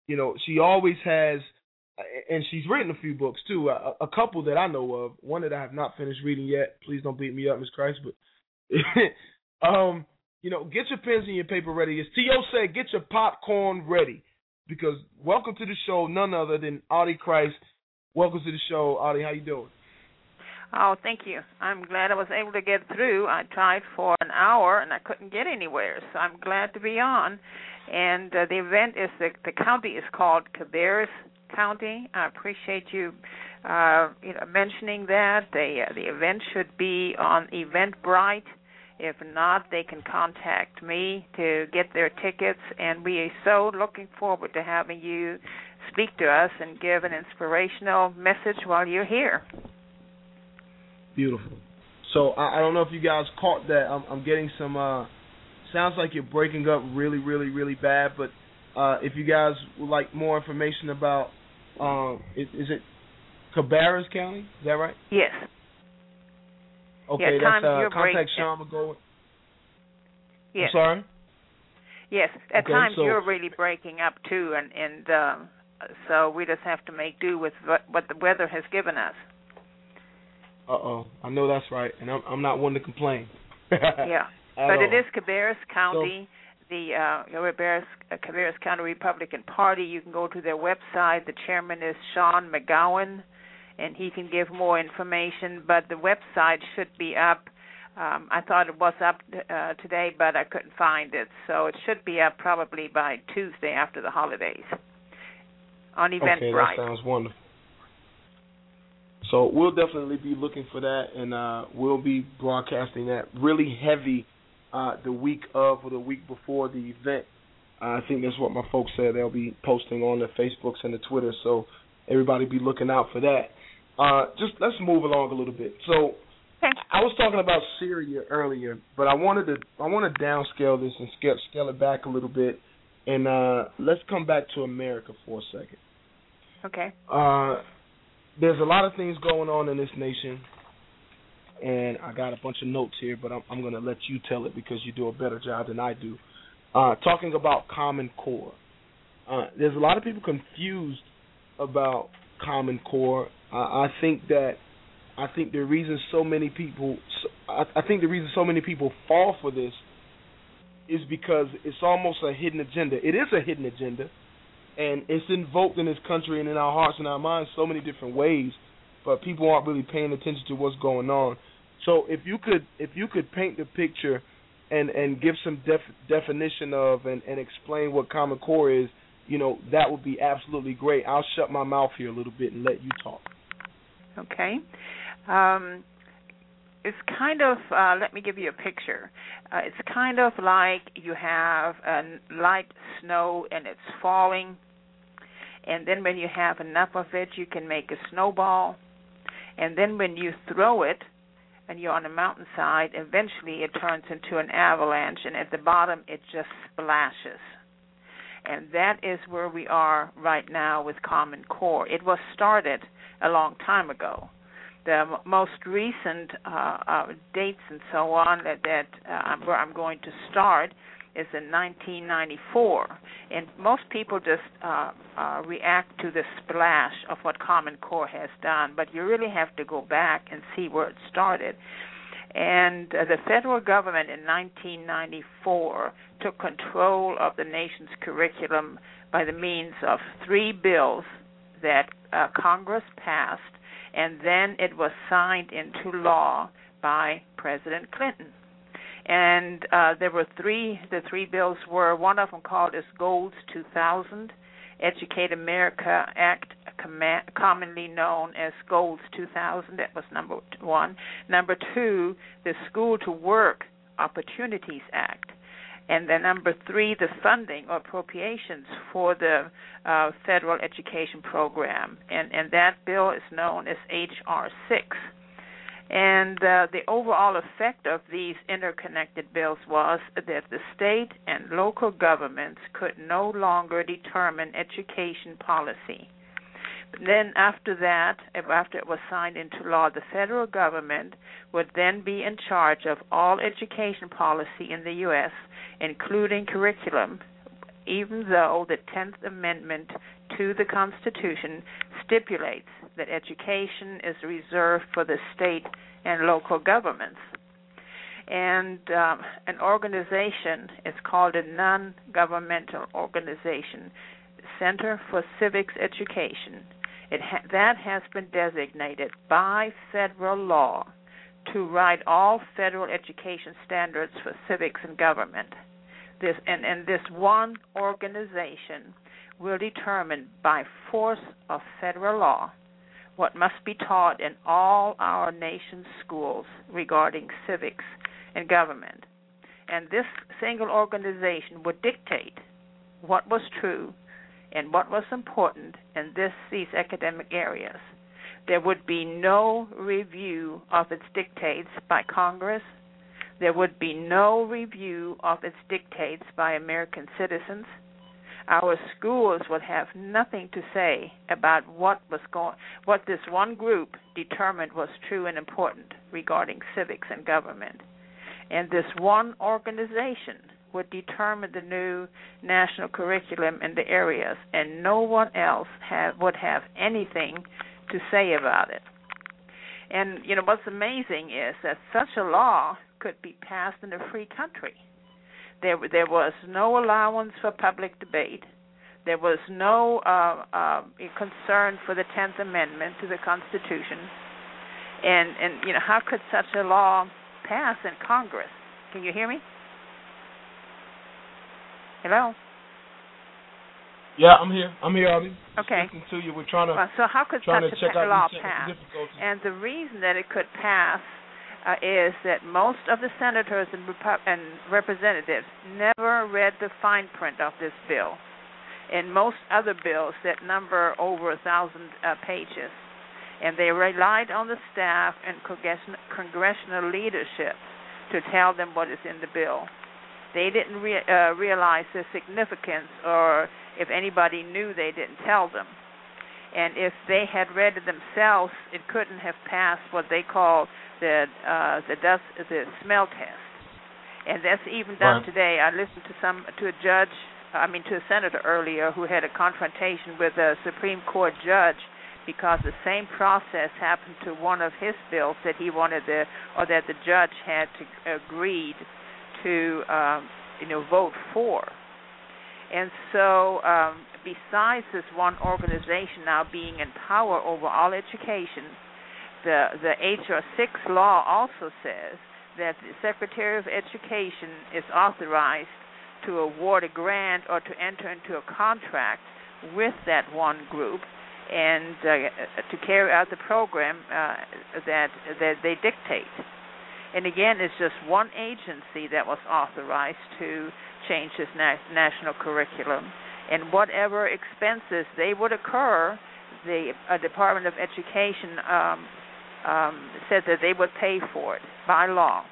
You know, she always has, and she's written a few books too. A, a couple that I know of. One that I have not finished reading yet. Please don't beat me up, Miss Crist. But, um, you know, get your pens and your paper ready. As T.O. said, get your popcorn ready because welcome to the show, none other than Oddie Crist. Welcome to the show, Oddie. How you doing? Oh, thank you. I'm glad I was able to get through. I tried for an hour and I couldn't get anywhere, so I'm glad to be on. And uh, the event is the the county is called Cabarrus County. I appreciate you, uh, you know, mentioning that. The uh, the event should be on Eventbrite. If not, they can contact me to get their tickets. And we are so looking forward to having you speak to us and give an inspirational message while you're here. Beautiful. So I, I don't know if you guys caught that. I'm, I'm getting some. uh Sounds like you're breaking up really, really, really bad. But uh if you guys would like more information about, um, is, is it Cabarrus County? Is that right? Yes. Okay, Yeah, that's uh, contact break- Sean McGowan. Yes. I'm sorry. Yes. At Okay, times so- you're really breaking up too, and and um, so we just have to make do with what, what the weather has given us. Uh oh, I know that's right, and I'm I'm not one to complain. yeah. But it all. is Cabarrus County, the uh, Cabarrus, uh, Cabarrus County Republican Party. You can go to their website. The chairman is Sean McGowan, and he can give more information. But the website should be up. Um, I thought it was up uh, today, but I couldn't find it. So it should be up probably by Tuesday after the holidays on Okay, that sounds wonderful. So we'll definitely be looking for that, and uh, we'll be broadcasting that really heavy uh, the week of or the week before the event. Uh, I think that's what my folks said. They'll be posting on the Facebooks and the Twitter, so everybody be looking out for that. Uh, just let's move along a little bit. So I was talking about Syria earlier, but I wanted to I want to downscale this and scale scale it back a little bit, and uh, let's come back to America for a second. Okay. Uh, there's a lot of things going on in this nation, and I got a bunch of notes here, but I'm, I'm going to let you tell it because you do a better job than I do. Uh, talking about Common Core, uh, there's a lot of people confused about Common Core. Uh, I think that I think the reason so many people I, I think the reason so many people fall for this is because it's almost a hidden agenda. It is a hidden agenda and it's invoked in this country and in our hearts and our minds so many different ways, but people aren't really paying attention to what's going on. So if you could if you could paint the picture and and give some def, definition of and and explain what Common Core is, you know that would be absolutely great. I'll shut my mouth here a little bit and let you talk. Okay. Um, it's kind of, uh, let me give you a picture. Uh, it's kind of like you have a light snow and it's falling, and then when you have enough of it, you can make a snowball, and then when you throw it, and you're on a mountainside, eventually it turns into an avalanche, and at the bottom it just splashes. And that is where we are right now with Common Core. It was started a long time ago. The most recent uh, uh, dates and so on that, that uh, I'm, I'm going to start is in 1994, and most people just uh, uh, react to the splash of what Common Core has done, but you really have to go back and see where it started. And uh, the federal government in 1994 took control of the nation's curriculum by the means of three bills that uh, Congress passed, and then it was signed into law by President Clinton. And uh, there were three. The three bills were one of them called as Goals 2000, Educate America Act, commonly known as Goals 2000. That was number one. Number two, the School to Work Opportunities Act. And then number three, the funding or appropriations for the uh, federal education program, and and that bill is known as HR six. And uh, the overall effect of these interconnected bills was that the state and local governments could no longer determine education policy. Then, after that, after it was signed into law, the federal government would then be in charge of all education policy in the U.S., including curriculum, even though the 10th Amendment to the Constitution stipulates that education is reserved for the state and local governments. And um, an organization is called a non governmental organization, Center for Civics Education. It ha- that has been designated by federal law to write all federal education standards for civics and government. This and, and this one organization will determine by force of federal law what must be taught in all our nation's schools regarding civics and government. And this single organization would dictate what was true and what was important in this these academic areas. There would be no review of its dictates by Congress. There would be no review of its dictates by American citizens our schools would have nothing to say about what was going what this one group determined was true and important regarding civics and government and this one organization would determine the new national curriculum in the areas and no one else have, would have anything to say about it and you know what's amazing is that such a law could be passed in a free country there, there was no allowance for public debate. There was no uh, uh, concern for the Tenth Amendment to the Constitution. And and you know how could such a law pass in Congress? Can you hear me? Hello. Yeah, I'm here. I'm here, Abby. Okay. Speaking to you. We're trying to. Well, so how could such a check out law pass? And the reason that it could pass uh, is that most of the senators and, Repu- and representatives never read the fine print of this bill, and most other bills that number over a thousand uh, pages, and they relied on the staff and congressional leadership to tell them what is in the bill. They didn't re- uh, realize the significance, or if anybody knew, they didn't tell them. And if they had read it themselves, it couldn't have passed what they call the uh, the dust the smell test, and that's even done Right. today. I listened to some to a judge, I mean to a senator earlier who had a confrontation with a Supreme Court judge because the same process happened to one of his bills that he wanted the or that the judge had to agreed to um, you know vote for. And so, um, besides this one organization now being in power over all education, the the HR six law also says that the Secretary of Education is authorized to award a grant or to enter into a contract with that one group and uh, to carry out the program uh, that that they dictate. And again, it's just one agency that was authorized to change this na- national curriculum, and whatever expenses they would occur, the uh, Department of Education um, um, said that they would pay for it by law.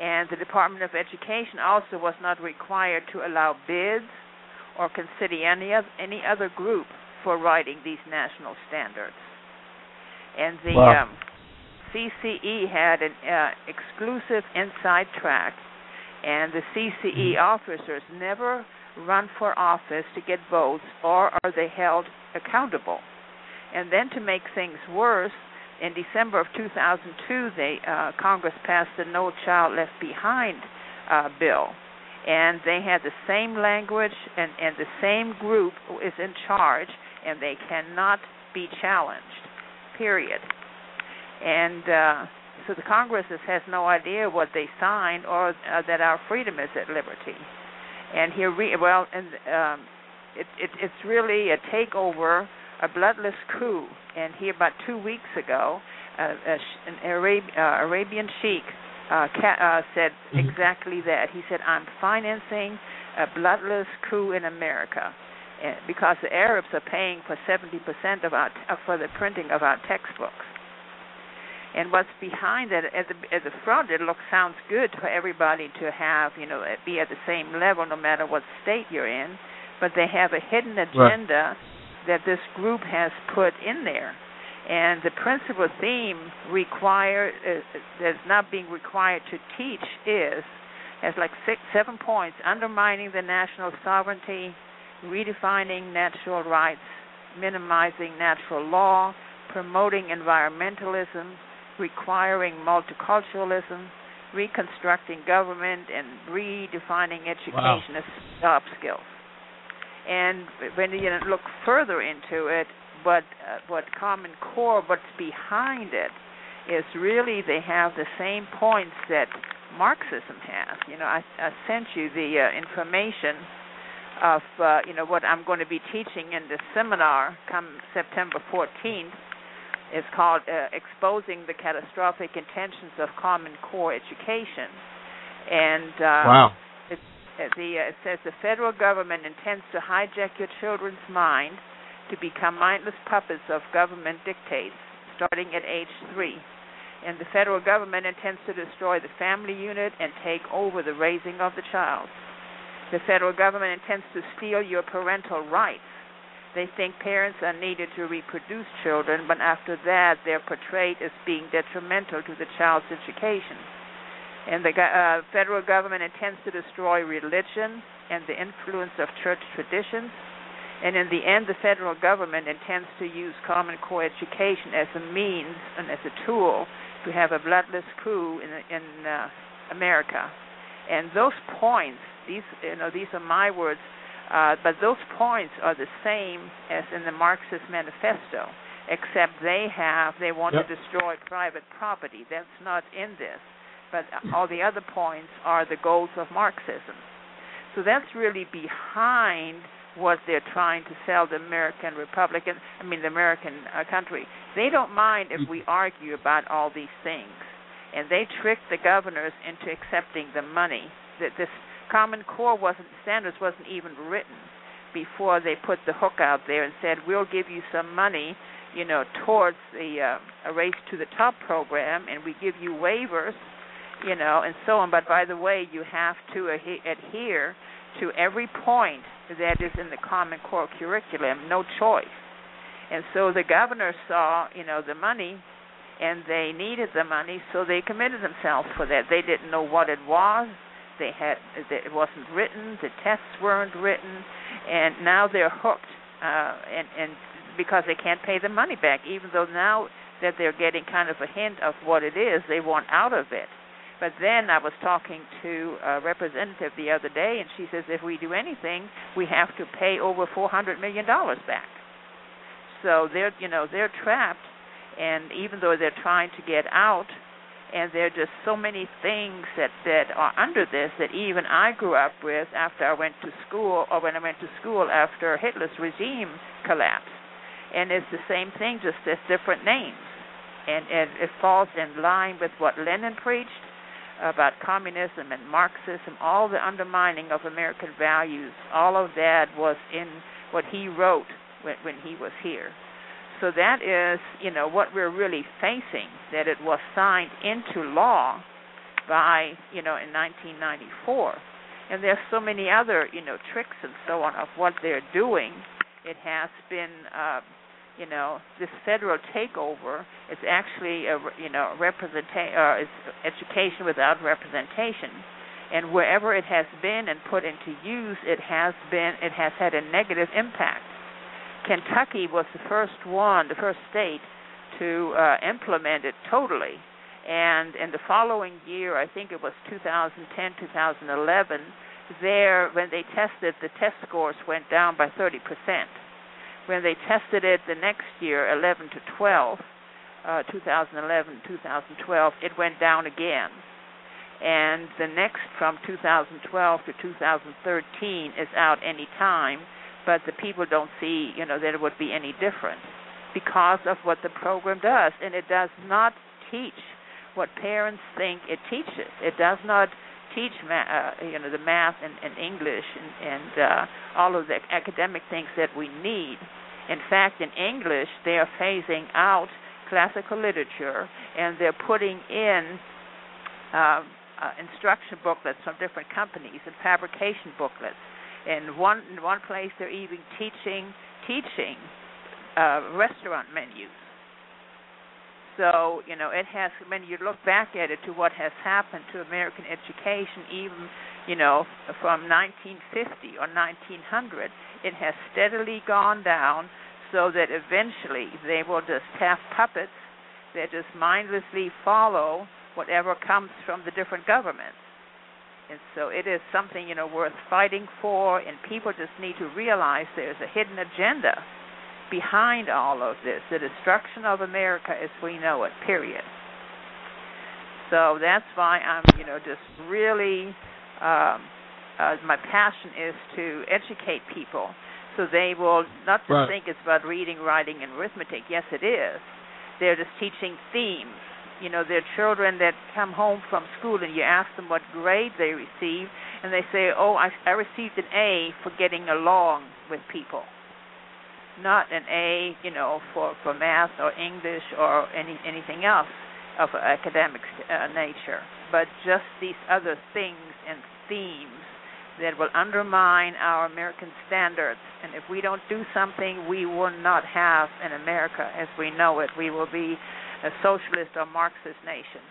And the Department of Education also was not required to allow bids or consider any other, any other group for writing these national standards. And the Wow. um, CCE had an uh, exclusive inside track, and the CCE officers never run for office to get votes, or are they held accountable. And then to make things worse, in December of 2002, they uh, Congress passed the No Child Left Behind uh, bill, and they had the same language, and, and the same group is in charge, and they cannot be challenged. Period. And uh, so the Congress has no idea what they signed or uh, that our freedom is at liberty. And here, we, well, and um, it, it, it's really a takeover, a bloodless coup. And here, about two weeks ago, uh, a, an Arab, uh, Arabian sheik uh, Ca- uh, said exactly that. He said, "I'm financing a bloodless coup in America." Because the Arabs are paying for 70% of our for the printing of our textbooks, and what's behind it at the at the front, it looks sounds good for everybody to have, you know, be at the same level no matter what state you're in, but they have a hidden agenda that this group has put in there. And the principal theme required uh, that's not being required to teach is has like six seven points undermining the national sovereignty, redefining natural rights, minimizing natural law, promoting environmentalism, requiring multiculturalism, reconstructing government, and redefining education as job skills. And when you look further into it, what uh, what Common Core, what's behind it, is really they have the same points that Marxism has. You know, I, I sent you the uh, information of uh, you know what I'm going to be teaching in the seminar come September 14th. It's called uh, "Exposing the Catastrophic Intentions of Common Core Education," and uh, Wow. it, the, uh, it says the federal government intends to hijack your children's mind to become mindless puppets of government dictates, starting at age three. And the federal government intends to destroy the family unit and take over the raising of the child. The federal government intends to steal your parental rights. They think parents are needed to reproduce children, but after that, they're portrayed as being detrimental to the child's education. And the uh, federal government intends to destroy religion and the influence of church traditions. And in the end, the federal government intends to use Common Core education as a means and as a tool to have a bloodless coup in, in uh, America. And those points, these you know, these are my words, uh, but those points are the same as in the Marxist Manifesto, except they have they want Yep. to destroy private property. That's not in this, but all the other points are the goals of Marxism. So that's really behind what they're trying to sell the American Republican, I mean the American uh, country. They don't mind if we argue about all these things, and they trick the governors into accepting the money. That this Common Core wasn't standards wasn't even written before they put the hook out there and said we'll give you some money, you know, towards the uh, a race to the top program, and we give you waivers, you know, and so on. But by the way, you have to adhere to every point that is in the Common Core curriculum, no choice. And so the governor saw, you know, the money, and they needed the money, so they committed themselves for that. They didn't know what it was. They had it wasn't written. The tests weren't written, and now they're hooked. Uh, and and because they can't pay the money back, even though now that they're getting kind of a hint of what it is, they want out of it. But then I was talking to a representative the other day, and she says if we do anything, we have to pay over four hundred million dollars back. So they're you know they're trapped, and even though they're trying to get out, and there are just so many things that that are under this that even I grew up with after I went to school, or when I went to school after Hitler's regime collapsed. And it's the same thing, just as different names, and and it falls in line with what Lenin preached about communism and Marxism, all the undermining of American values, all of that was in what he wrote when, when he was here. So that is, you know, what we're really facing, that it was signed into law by, you know, in 1994. And there's so many other, you know, tricks and so on of what they're doing. It has been, uh, you know, this federal takeover is actually a, you know, representation, uh, is education without representation. And wherever it has been and put into use, it has been, it has had a negative impact. Kentucky was the first one, the first state to uh, implement it totally. And in the following year, I think it was 2010, 2011, there, when they tested, the test scores went down by 30%. When they tested it the next year, 11 to 12, uh, 2011, 2012, it went down again. And the next from 2012 to 2013 is out any time but the people don't see, you know, that it would be any different because of what the program does, and it does not teach what parents think it teaches. It does not teach ma- uh, you know the math and, and English and, and uh, all of the academic things that we need. In fact, in English, they are phasing out classical literature and they're putting in uh, uh, instruction booklets from different companies and fabrication booklets. In one in one place, they're even teaching teaching uh, restaurant menus. So you know, it has. When you look back at it, to what has happened to American education, even you know, from 1950 or 1900, it has steadily gone down, so that eventually they will just have puppets that just mindlessly follow whatever comes from the different governments. And so it is something, you know, worth fighting for and people just need to realize there's a hidden agenda behind all of this, the destruction of America as we know it, period. So that's why I'm, you know, just really um uh, my passion is to educate people so they will not just Right. think it's about reading, writing, and arithmetic. Yes, it is. They're just teaching themes. You know, there are children that come home from school and you ask them what grade they received, and they say, "Oh, I, I received an A for getting along with people." Not an A, you know, for for math or English or any anything else of academic uh, nature, but just these other things and themes that will undermine our American standards. And if we don't do something, we will not have an America as we know it. We will be a socialist or Marxist nation.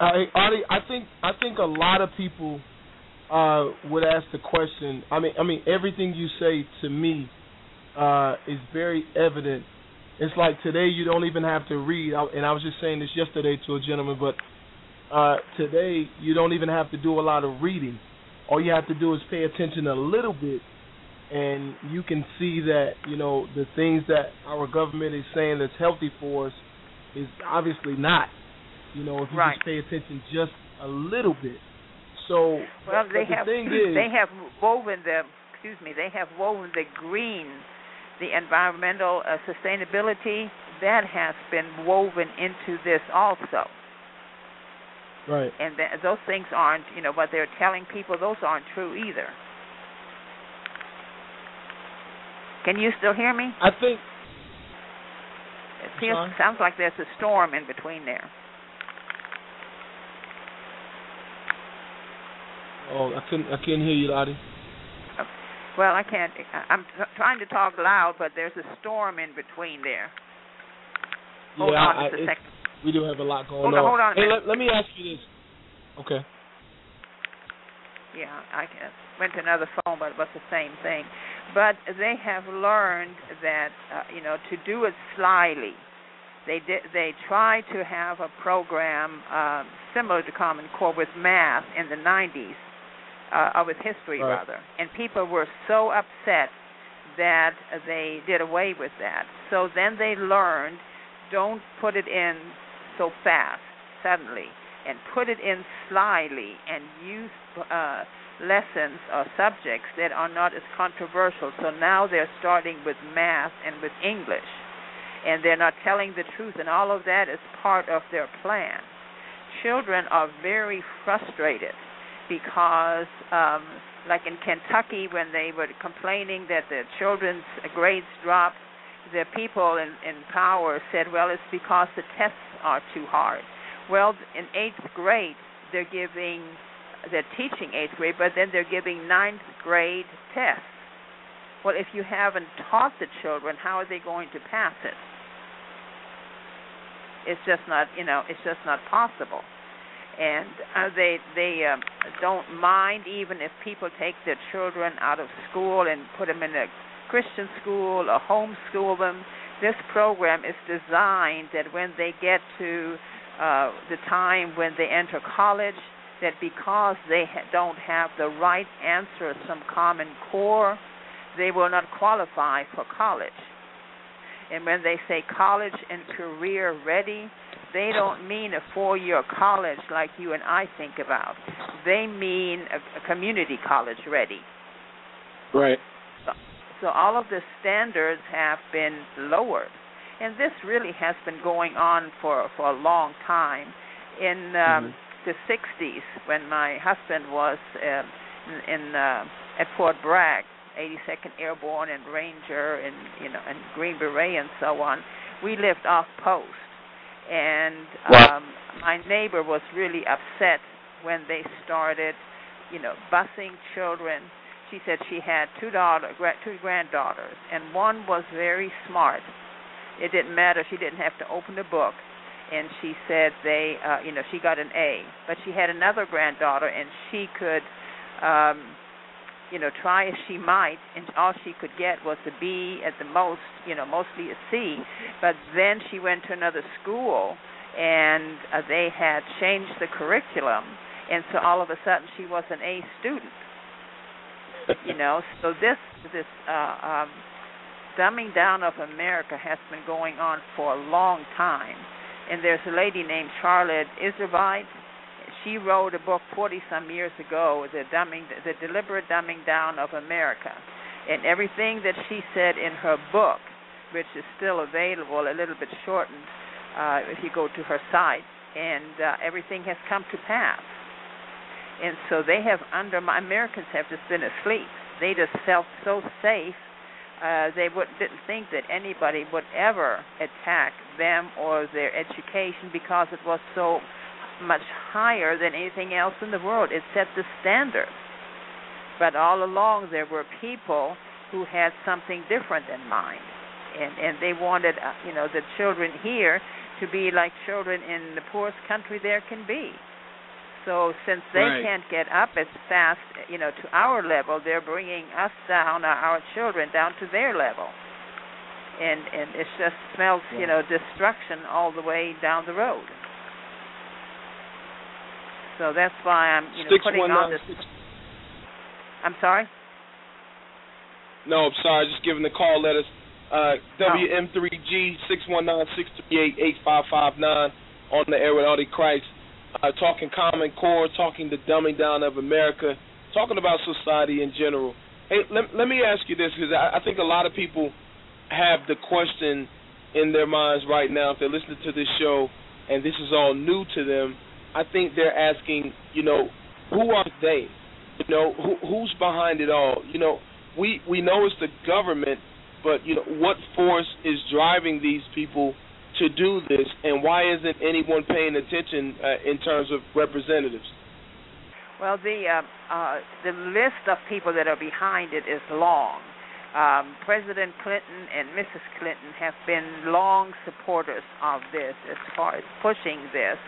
I, Artie, I think I think a lot of people uh, would ask the question. I mean, I mean, everything you say to me uh, is very evident. It's like today you don't even have to read. And I was just saying this yesterday to a gentleman, but uh, today you don't even have to do a lot of reading. All you have to do is pay attention a little bit, and you can see that you know the things that our government is saying that's healthy for us is obviously not. You know, if you Right. just pay attention just a little bit. So, Well, they the have thing is, they have woven the excuse me they have woven the green, the environmental uh, sustainability that has been woven into this also. right. And th- those things aren't you know what they're telling people those aren't true either. Can you still hear me? I think It feels, sorry? sounds like there's a storm in between there. Oh, I couldn't. I couldn't hear you, Lottie. Well, I can't. I'm tr- trying to talk loud, but there's a storm in between there. Hold yeah, on I, just a second. we do have a lot going Hold on, on. hold on Hey, let, let me ask you this. Okay. Yeah, I went to another phone, but it was the same thing. But they have learned that uh, you know to do it slyly. They did. They tried to have a program um, similar to Common Core with math in the 90s, uh, or with history Right. rather, and people were so upset that they did away with that. So then they learned, don't put it in so fast, suddenly, and put it in slyly, and use uh, lessons or subjects that are not as controversial. So now they're starting with math and with English, and they're not telling the truth, and all of that is part of their plan. Children are very frustrated because, um, like in Kentucky, when they were complaining that their children's grades dropped, the people in, in power said, well, it's because the tests are too hard. Well, in eighth grade, they're giving, they're teaching eighth grade, but then they're giving ninth grade tests. Well, if you haven't taught the children, how are they going to pass it? It's just not, you know, it's just not possible. And uh, they they um, don't mind even if people take their children out of school and put them in a Christian school or homeschool them. This program is designed that when they get to uh, the time when they enter college, that because they don't have the right answer, some common core, they will not qualify for college. And when they say college and career ready, they don't mean a four year college like you and I think about. They mean a, a community college ready. Right. So, so all of the standards have been lowered. and this really has been going on for for a long time. In um, Mm-hmm. The 60s, when my husband was uh, in, in uh, at Fort Bragg, 82nd Airborne and Ranger, and you know, and Green Beret and so on, we lived off post, and um, my neighbor was really upset when they started, you know, busing children. She said she had two daughter, two granddaughters, and one was very smart. It didn't matter; she didn't have to open a book. And she said they, uh, you know, she got an A. But she had another granddaughter, and she could, um, you know, try as she might, and all she could get was a B at the most, you know, mostly a C. But then she went to another school, and uh, they had changed the curriculum, and so all of a sudden she was an A student. you know, so this this uh, um, dumbing down of America has been going on for a long time. And there's a lady named Charlotte Iserbyt. She wrote a book 40 some years ago, the dumbing, the deliberate dumbing down of America, and everything that she said in her book, which is still available, a little bit shortened, uh, if you go to her site, and uh, everything has come to pass. And so they have under Americans have just been asleep. They just felt so safe. Uh, they would, didn't think that anybody would ever attack them or their education because it was so much higher than anything else in the world. It set the standard. But all along there were people who had something different in mind, and and they wanted uh, you know the children here to be like children in the poorest country there can be. So since they Right. can't get up as fast, you know, to our level, they're bringing us down, our, our children down to their level, and and it just smells, you know, destruction all the way down the road. So that's why I'm, you know, Six putting on this. six. I'm sorry. No, I'm sorry. Just giving the call letters. Uh, WM3G six one nine six three eight eight five five nine on the air with Oddie Christ. Uh, talking Common Core, talking the dumbing down of America, talking about society in general. Hey, let, let me ask you this because I, I think a lot of people have the question in their minds right now if they're listening to this show and this is all new to them. I think they're asking, you know, who are they? You know, who, who's behind it all? You know, we we know it's the government, but you know, what force is driving these people to do this, and why isn't anyone paying attention uh, in terms of representatives? Well, the uh, uh, the list of people that are behind it is long. Um, President Clinton and Mrs. Clinton have been long supporters of this as far as pushing this.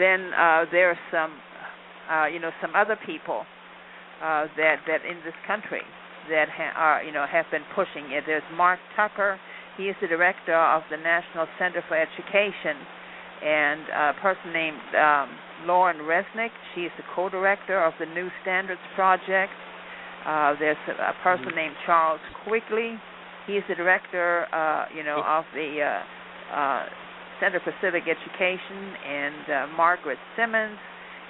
Then uh, there are some, uh, you know, some other people uh, that that in this country that ha- are, you know, have been pushing it. There's Marc Tucker. He is the director of the National Center for Education, and a person named um, Lauren Resnick. She is the co-director of the New Standards Project. Uh, there's a, a person named Charles Quigley. He is the director, uh, you know, of the uh, uh, Center for Civic Education, and uh, Margaret Simmons.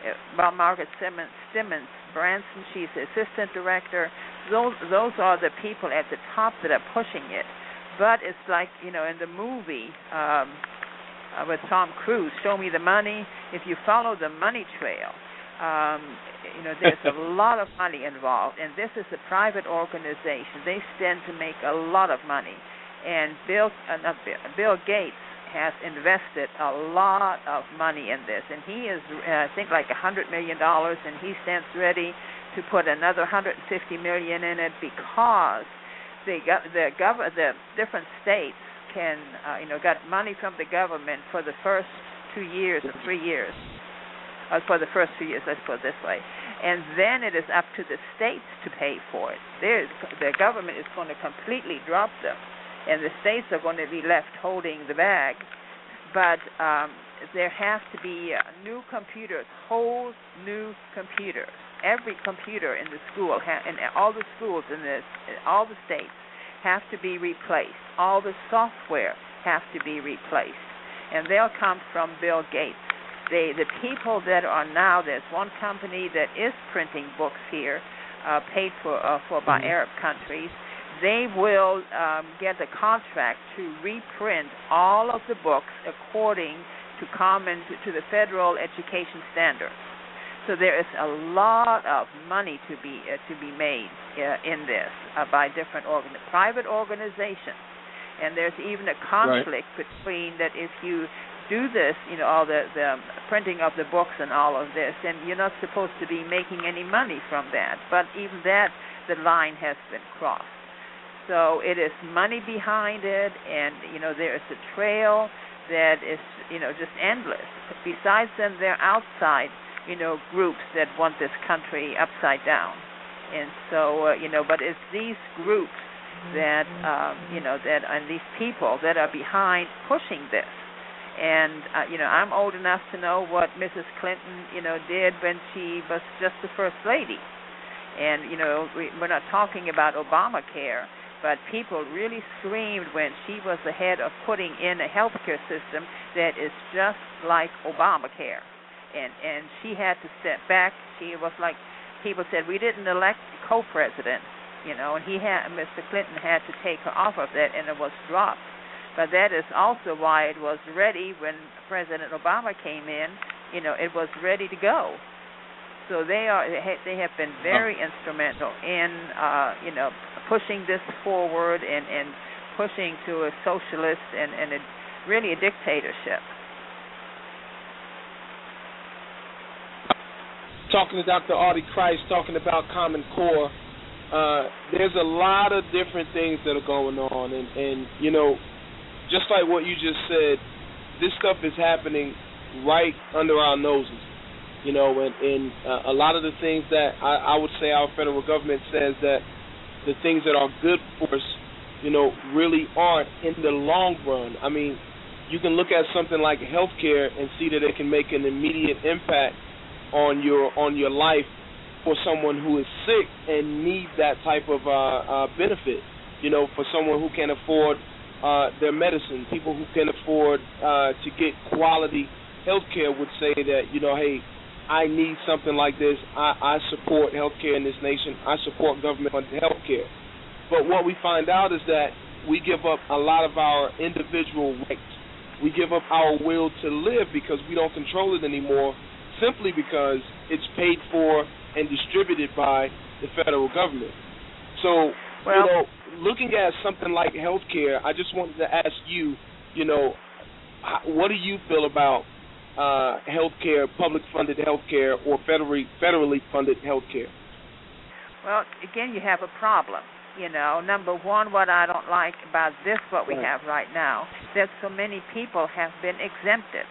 Uh, well, Margaret Simmons, Simmons Branson. She's the assistant director. Those those are the people at the top that are pushing it. But it's like you know in the movie um, uh, with Tom Cruise, Show Me the Money. If you follow the money trail, um, you know there's a lot of money involved, and this is a private organization. They stand to make a lot of money, and Bill uh, Bill, Gates has invested a lot of money in this, and he is uh, I think like a hundred million dollars, and he stands ready to put another 150 million in it because the gov- the gov- the different states can uh, you know got money from the government for the first two years or three years, uh, for the first two years. Let's put it this way, and then it is up to the states to pay for it. There's, the government is going to completely drop them, and the states are going to be left holding the bag. But um, there have to be uh, new computers, whole new computers. Every computer in the school, ha- in all the schools in this, in all the states, have to be replaced. All the software have to be replaced, and they'll come from Bill Gates. They, the people that are now, there's one company that is printing books here, uh, paid for uh, for by Arab countries. they will um, get the contract to reprint all of the books according to common to, to the federal education standards. So there is a lot of money to be uh, to be made uh, in this uh, by different organ- private organizations, and there's even a conflict right. between that if you do this, you know, all the the printing of the books and all of this, and you're not supposed to be making any money from that. But even that, the line has been crossed. So it is money behind it, and you know there is a trail that is you know just endless. Besides them, they're outside you know, groups that want this country upside down. And so, uh, you know, but it's these groups that, um, you know, that and these people that are behind pushing this. And uh, you know, I'm old enough to know what Mrs. Clinton, you know, did when she was just the first lady. And you know, we, we're not talking about Obamacare, but people really screamed when she was the head of putting in a healthcare system that is just like Obamacare and and she had to step back. She was like people said we didn't elect co-president, you know, and he had Mr. Clinton had to take her off of that, and it was dropped. But that is also why it was ready when President Obama came in. You know, it was ready to go. So they are they have been very oh. instrumental in uh, you know pushing this forward and and pushing to a socialist and and a, really a dictatorship. talking to Dr. Artie Christ, talking about Common Core. Uh, there's a lot of different things that are going on, and, and you know, just like what you just said, this stuff is happening right under our noses. You know, and, and uh, a lot of the things that I, I would say our federal government says that the things that are good for us, you know, really aren't in the long run. I mean, you can look at something like healthcare and see that it can make an immediate impact on your on your life for someone who is sick and needs that type of uh, uh, benefit. You know, for someone who can't afford uh, their medicine, people who can afford uh, to get quality health care would say that you know, hey, I need something like this. I, I support healthcare in this nation. I support government funded healthcare. But what we find out is that we give up a lot of our individual rights. We give up our will to live because we don't control it anymore simply because it's paid for and distributed by the federal government. So, well, you know, looking at something like healthcare, I just wanted to ask you, you know, what do you feel about uh, healthcare, public funded healthcare, or federally federally funded healthcare? Well, again, you have a problem. You know, number one, what I don't like about this, what we have right now, that so many people have been exempted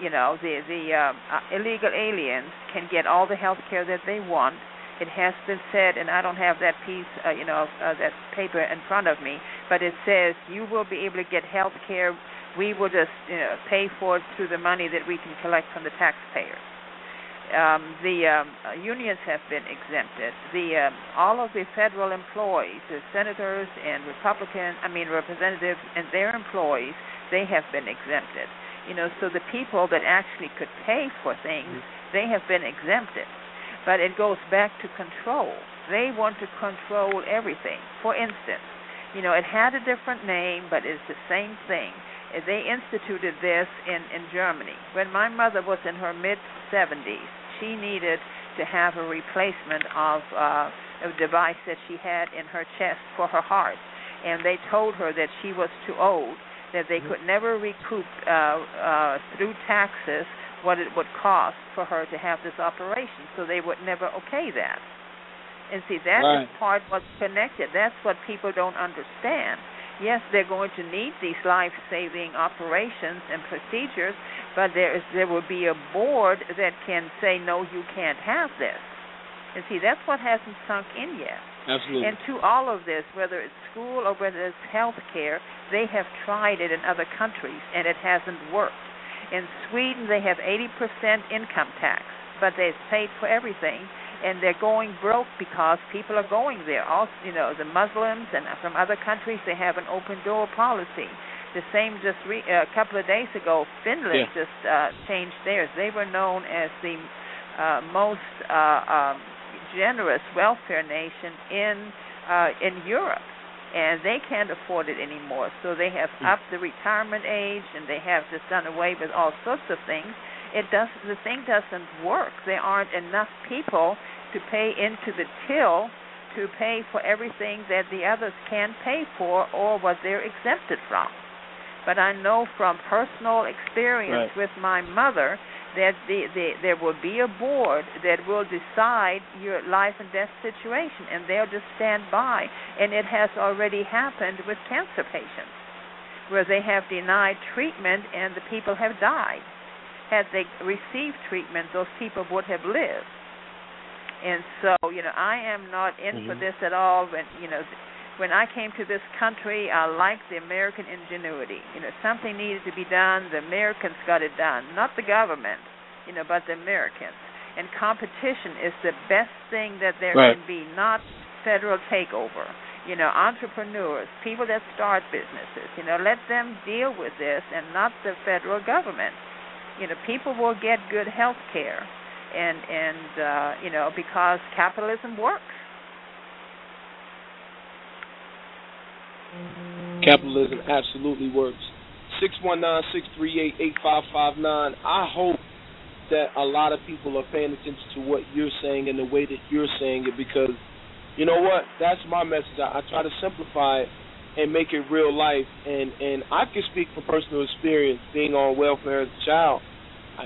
you know the the um, uh, illegal aliens can get all the health care that they want. It has been said, and I don't have that piece, uh, you know, uh, that paper in front of me, but it says you will be able to get health care. We will just you know, pay for it through the money that we can collect from the taxpayers. Um, the um, uh, unions have been exempted. The um, all of the federal employees, the senators and Republican, I mean representatives and their employees, they have been exempted. You know, so the people that actually could pay for things, mm-hmm. they have been exempted. But it goes back to control. They want to control everything. For instance, you know, it had a different name, but it's the same thing. They instituted this in, in Germany. When my mother was in her mid 70s, she needed to have a replacement of uh, a device that she had in her chest for her heart. And they told her that she was too old that they could never recoup uh, uh, through taxes what it would cost for her to have this operation, so they would never okay that. And see, that right. is part what's connected. That's what people don't understand. Yes, they're going to need these life-saving operations and procedures, but there is there will be a board that can say no, you can't have this. And see, that's what hasn't sunk in yet. Absolutely. And to all of this, whether it's school or whether it's health care, they have tried it in other countries and it hasn't worked. In Sweden, they have 80% income tax, but they've paid for everything, and they're going broke because people are going there. Also, you know, the Muslims and from other countries, they have an open door policy. The same just re- uh, a couple of days ago, Finland yeah. just uh, changed theirs. They were known as the uh, most uh, um, generous welfare nation in uh, in Europe, and they can't afford it anymore. So they have hmm. upped the retirement age, and they have just done away with all sorts of things. It does the thing doesn't work. There aren't enough people to pay into the till to pay for everything that the others can pay for or what they're exempted from. But I know from personal experience Right. with my mother that the, the, there will be a board that will decide your life and death situation, and they'll just stand by. And it has already happened with cancer patients, where they have denied treatment and the people have died. Had they received treatment, those people would have lived. And so, you know, I am not in for Mhm. this at all. And you know, when I came to this country, I liked the American ingenuity. You know, something needed to be done. The Americans got it done, not the government. You know, but the Americans. And competition is the best thing that there Right. can be, not federal takeover. You know, entrepreneurs, people that start businesses. You know, let them deal with this, and not the federal government. You know, people will get good health care and and uh, you know because capitalism works. Capitalism absolutely works. Six one nine six three eight eight five five nine. I hope that a lot of people are paying attention to what you're saying and the way that you're saying it because you know what? That's my message. I, I try to simplify it and make it real life and and I can speak from personal experience being on welfare as a child.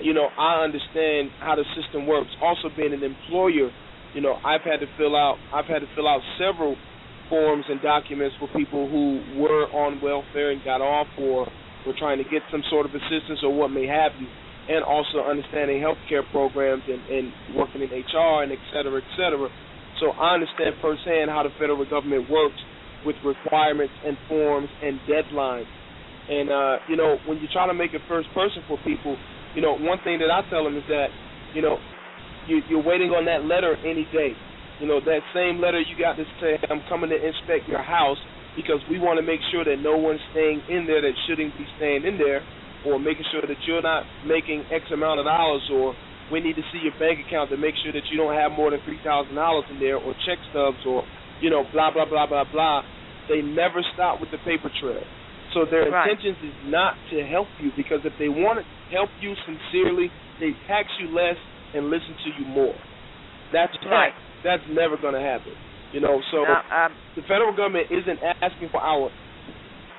You know, I understand how the system works. Also being an employer, you know, I've had to fill out I've had to fill out several forms and documents for people who were on welfare and got off or were trying to get some sort of assistance or what may have you, and also understanding healthcare programs and, and working in HR and et cetera, et cetera. So I understand firsthand how the federal government works with requirements and forms and deadlines. And uh, you know, when you try to make it first person for people, you know, one thing that I tell them is that, you know, you, you're waiting on that letter any day. You know, that same letter you got to say, I'm coming to inspect your house because we want to make sure that no one's staying in there that shouldn't be staying in there or making sure that you're not making X amount of dollars or we need to see your bank account to make sure that you don't have more than $3,000 in there or check stubs or, you know, blah, blah, blah, blah, blah. They never stop with the paper trail. So their Right. intentions is not to help you because if they want to help you sincerely, they tax you less and listen to you more. That's Right. That's never going to happen. You know, so Now, um, the federal government isn't asking for our.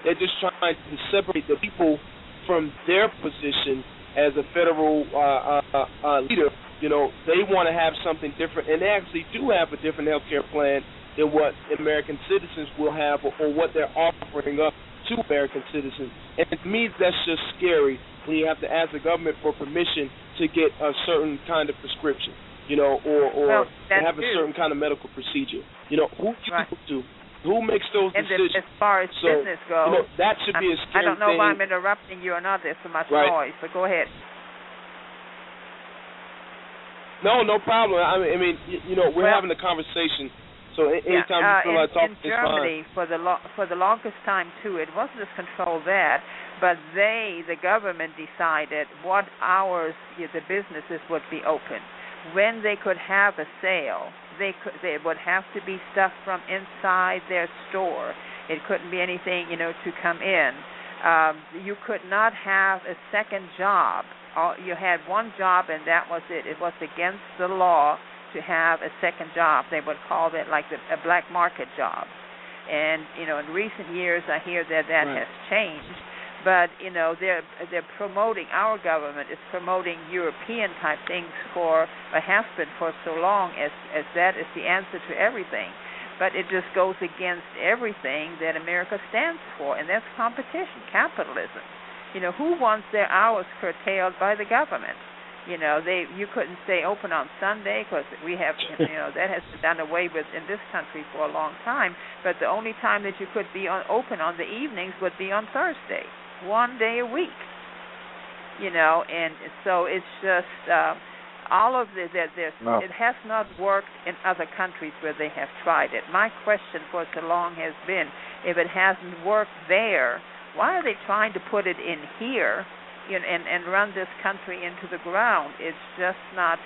They're just trying to separate the people from their position as a federal uh, uh, uh, uh, leader. You know, they want to have something different, and they actually do have a different health care plan than what American citizens will have, or, or what they're offering up to American citizens. And to me, that's just scary when you have to ask the government for permission to get a certain kind of prescription, you know, or or Well, have a certain kind of medical procedure. You know, who you Right. to? Who makes those and decisions? as far as So, business goes, you know, that should be a I'm- I don't know thing. if I'm interrupting you or not. There's so much Right. noise, but go ahead. No, no problem. I mean, I mean, you know, we're Well- having a conversation. So a- Yeah, anytime uh, you feel like talking, in Germany fine. for the lo- for the longest time too, it wasn't just control that, but they, the government, decided what hours the businesses would be open, when they could have a sale. They could they would have to be stuff from inside their store. It couldn't be anything you know to come in. Um, you could not have a second job. All, you had one job and that was it. It was against the law to have a second job. They would call that like the, a black market job. And you know, in recent years, I hear that that Right. has changed. But you know, they're they're promoting our government is promoting European type things for or has been for so long as as that is the answer to everything. But it just goes against everything that America stands for, and that's competition, capitalism. You know, who wants their hours curtailed by the government? You know, they you couldn't stay open on Sunday because we have you know that has been done away with in this country for a long time. But the only time that you could be on, open on the evenings would be on Thursday, one day a week. You know, and so it's just uh, all of the there, there's No. it has not worked in other countries where they have tried it. My question for so long has been, if it hasn't worked there, why are they trying to put it in here? you know, and and run this country into the ground. It's just not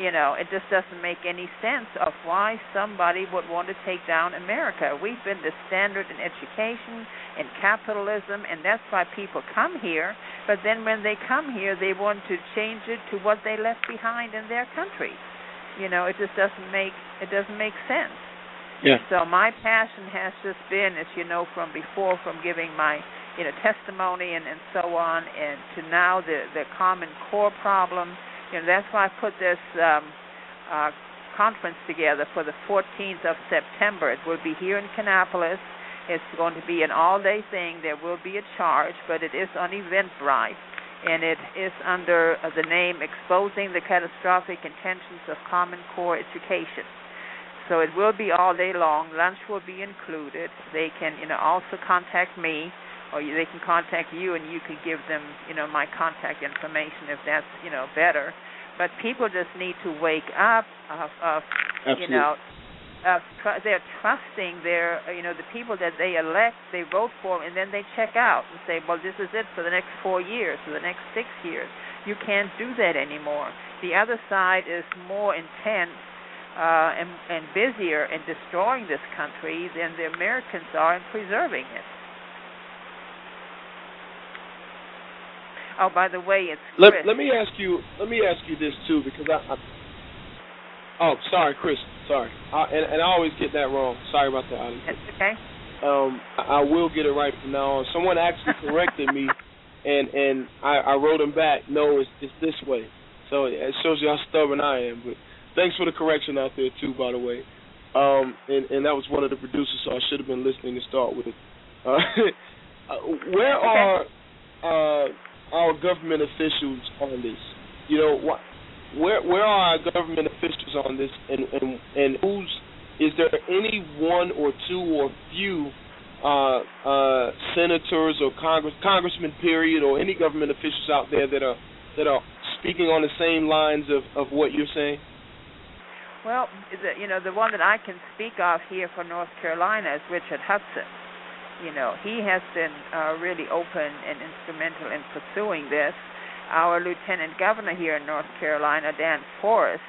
You know, it just doesn't make any sense of why somebody would want to take down America. We've been the standard in education and capitalism, and that's why people come here. But then when they come here, they want to change it to what they left behind in their country. You know, it just doesn't make it doesn't make sense. Yeah. So my passion has just been, as you know from before, from giving my you know testimony and and so on, and to now the the Common Core problem you know, that's why I put this um, uh, conference together for the 14th of September. It will be here in Kannapolis. It's going to be an all-day thing. There will be a charge, but it is on Eventbrite, and it is under uh, the name "Exposing the Catastrophic Intentions of Common Core Education." So it will be all day long. Lunch will be included. They can, you know, also contact me or they can contact you and you can give them, you know, my contact information if that's, you know, better. But people just need to wake up of, of you know, of tr- they're trusting their, you know, the people that they elect, they vote for, and then they check out and say, well, this is it for the next four years, for the next six years. You can't do that anymore. The other side is more intense uh, and, and busier in destroying this country than the Americans are in preserving it. Oh, by the way, it's Let, let me ask you. Let me ask you this too, because I. I oh, sorry, Chris. Sorry, I, and and I always get that wrong. Sorry about that. Honestly. It's okay. Um, I, I will get it right from now on. Someone actually corrected me, and and I, I wrote him back. No, it's it's this way. So it shows you how stubborn I am. But thanks for the correction out there too, by the way. Um, and and that was one of the producers, so I should have been listening to start with. Uh, where are uh, our government officials on this? You know, what, where where are our government officials on this, and and and who's is there any one or two or few uh, uh, senators or congress congressmen period or any government officials out there that are that are speaking on the same lines of of what you're saying? Well, the, you know, the one that I can speak of here for North Carolina is Richard Hudson. You know, he has been uh, really open and instrumental in pursuing this. Our lieutenant governor here in North Carolina, Dan Forest,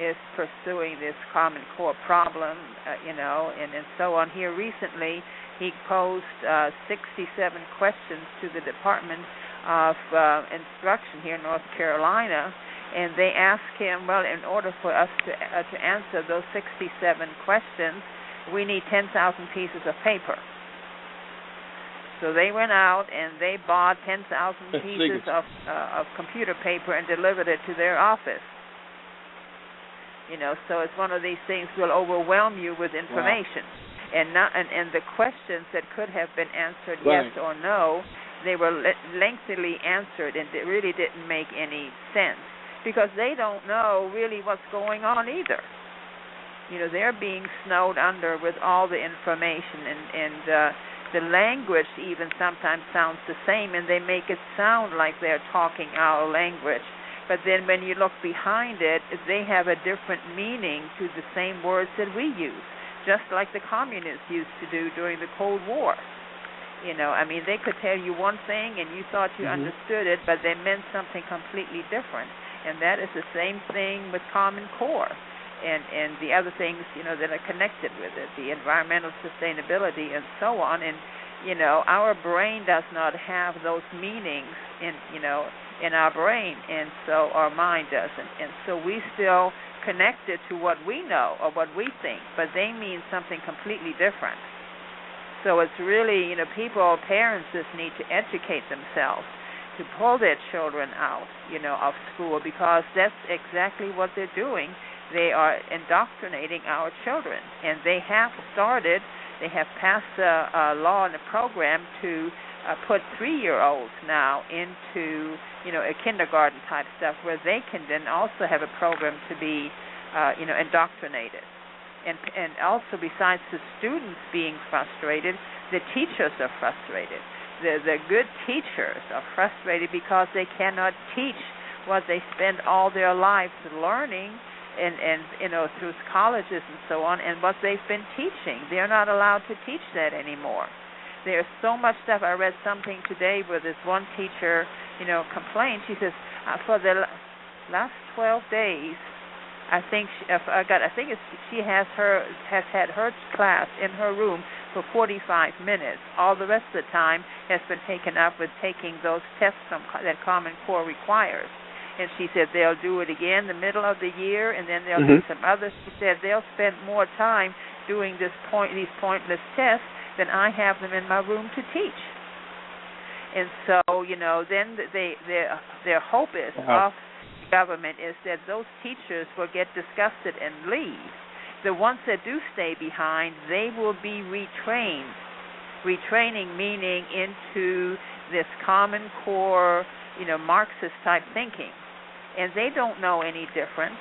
is pursuing this Common Core problem, uh, you know, and, and so on. Here recently, he posed uh, 67 questions to the Department of uh, Instruction here in North Carolina, and they asked him, well, in order for us to uh, to answer those 67 questions, we need 10,000 pieces of paper. So they went out and they bought 10,000 pieces of uh, of computer paper and delivered it to their office. You know, so it's one of these things will overwhelm you with information. And not and, and the questions that could have been answered Right. yes or no, they were le- lengthily answered and it really didn't make any sense because they don't know really what's going on either. You know, they're being snowed under with all the information and and uh the language even sometimes sounds the same and they make it sound like they're talking our language. But then when you look behind it, they have a different meaning to the same words that we use, just like the communists used to do during the Cold War. You know, I mean, they could tell you one thing and you thought you Mhm. understood it, but they meant something completely different. And that is the same thing with Common Core and and the other things you know that are connected with it, the environmental sustainability and so on. And you know, our brain does not have those meanings in you know in our brain, and so our mind doesn't. And so we still connected to what we know or what we think, but they mean something completely different. So it's really you know people, parents just need to educate themselves to pull their children out, you know, of school because that's exactly what they're doing they are indoctrinating our children, and they have started. They have passed a, a law and a program to uh, put three-year-olds now into, you know, a kindergarten type stuff, where they can then also have a program to be, uh, you know, indoctrinated. And and also besides the students being frustrated, the teachers are frustrated. The the good teachers are frustrated because they cannot teach what they spend all their lives learning and and you know through colleges and so on and what they've been teaching they're not allowed to teach that anymore there's so much stuff i read something today where this one teacher you know complained she says uh, for the last 12 days I think she, I got I think it's, she has her has had her class in her room for 45 minutes. All the rest of the time has been taken up with taking those tests that Common Core requires. And she said they'll do it again the middle of the year, and then they'll Mhm. do some others. She said they'll spend more time doing this point these pointless tests than I have them in my room to teach. And so, you know, then they their their hope is Wow. of the government is that those teachers will get disgusted and leave. The ones that do stay behind, they will be retrained. Retraining meaning into this common core, you know, Marxist type thinking. And they don't know any different,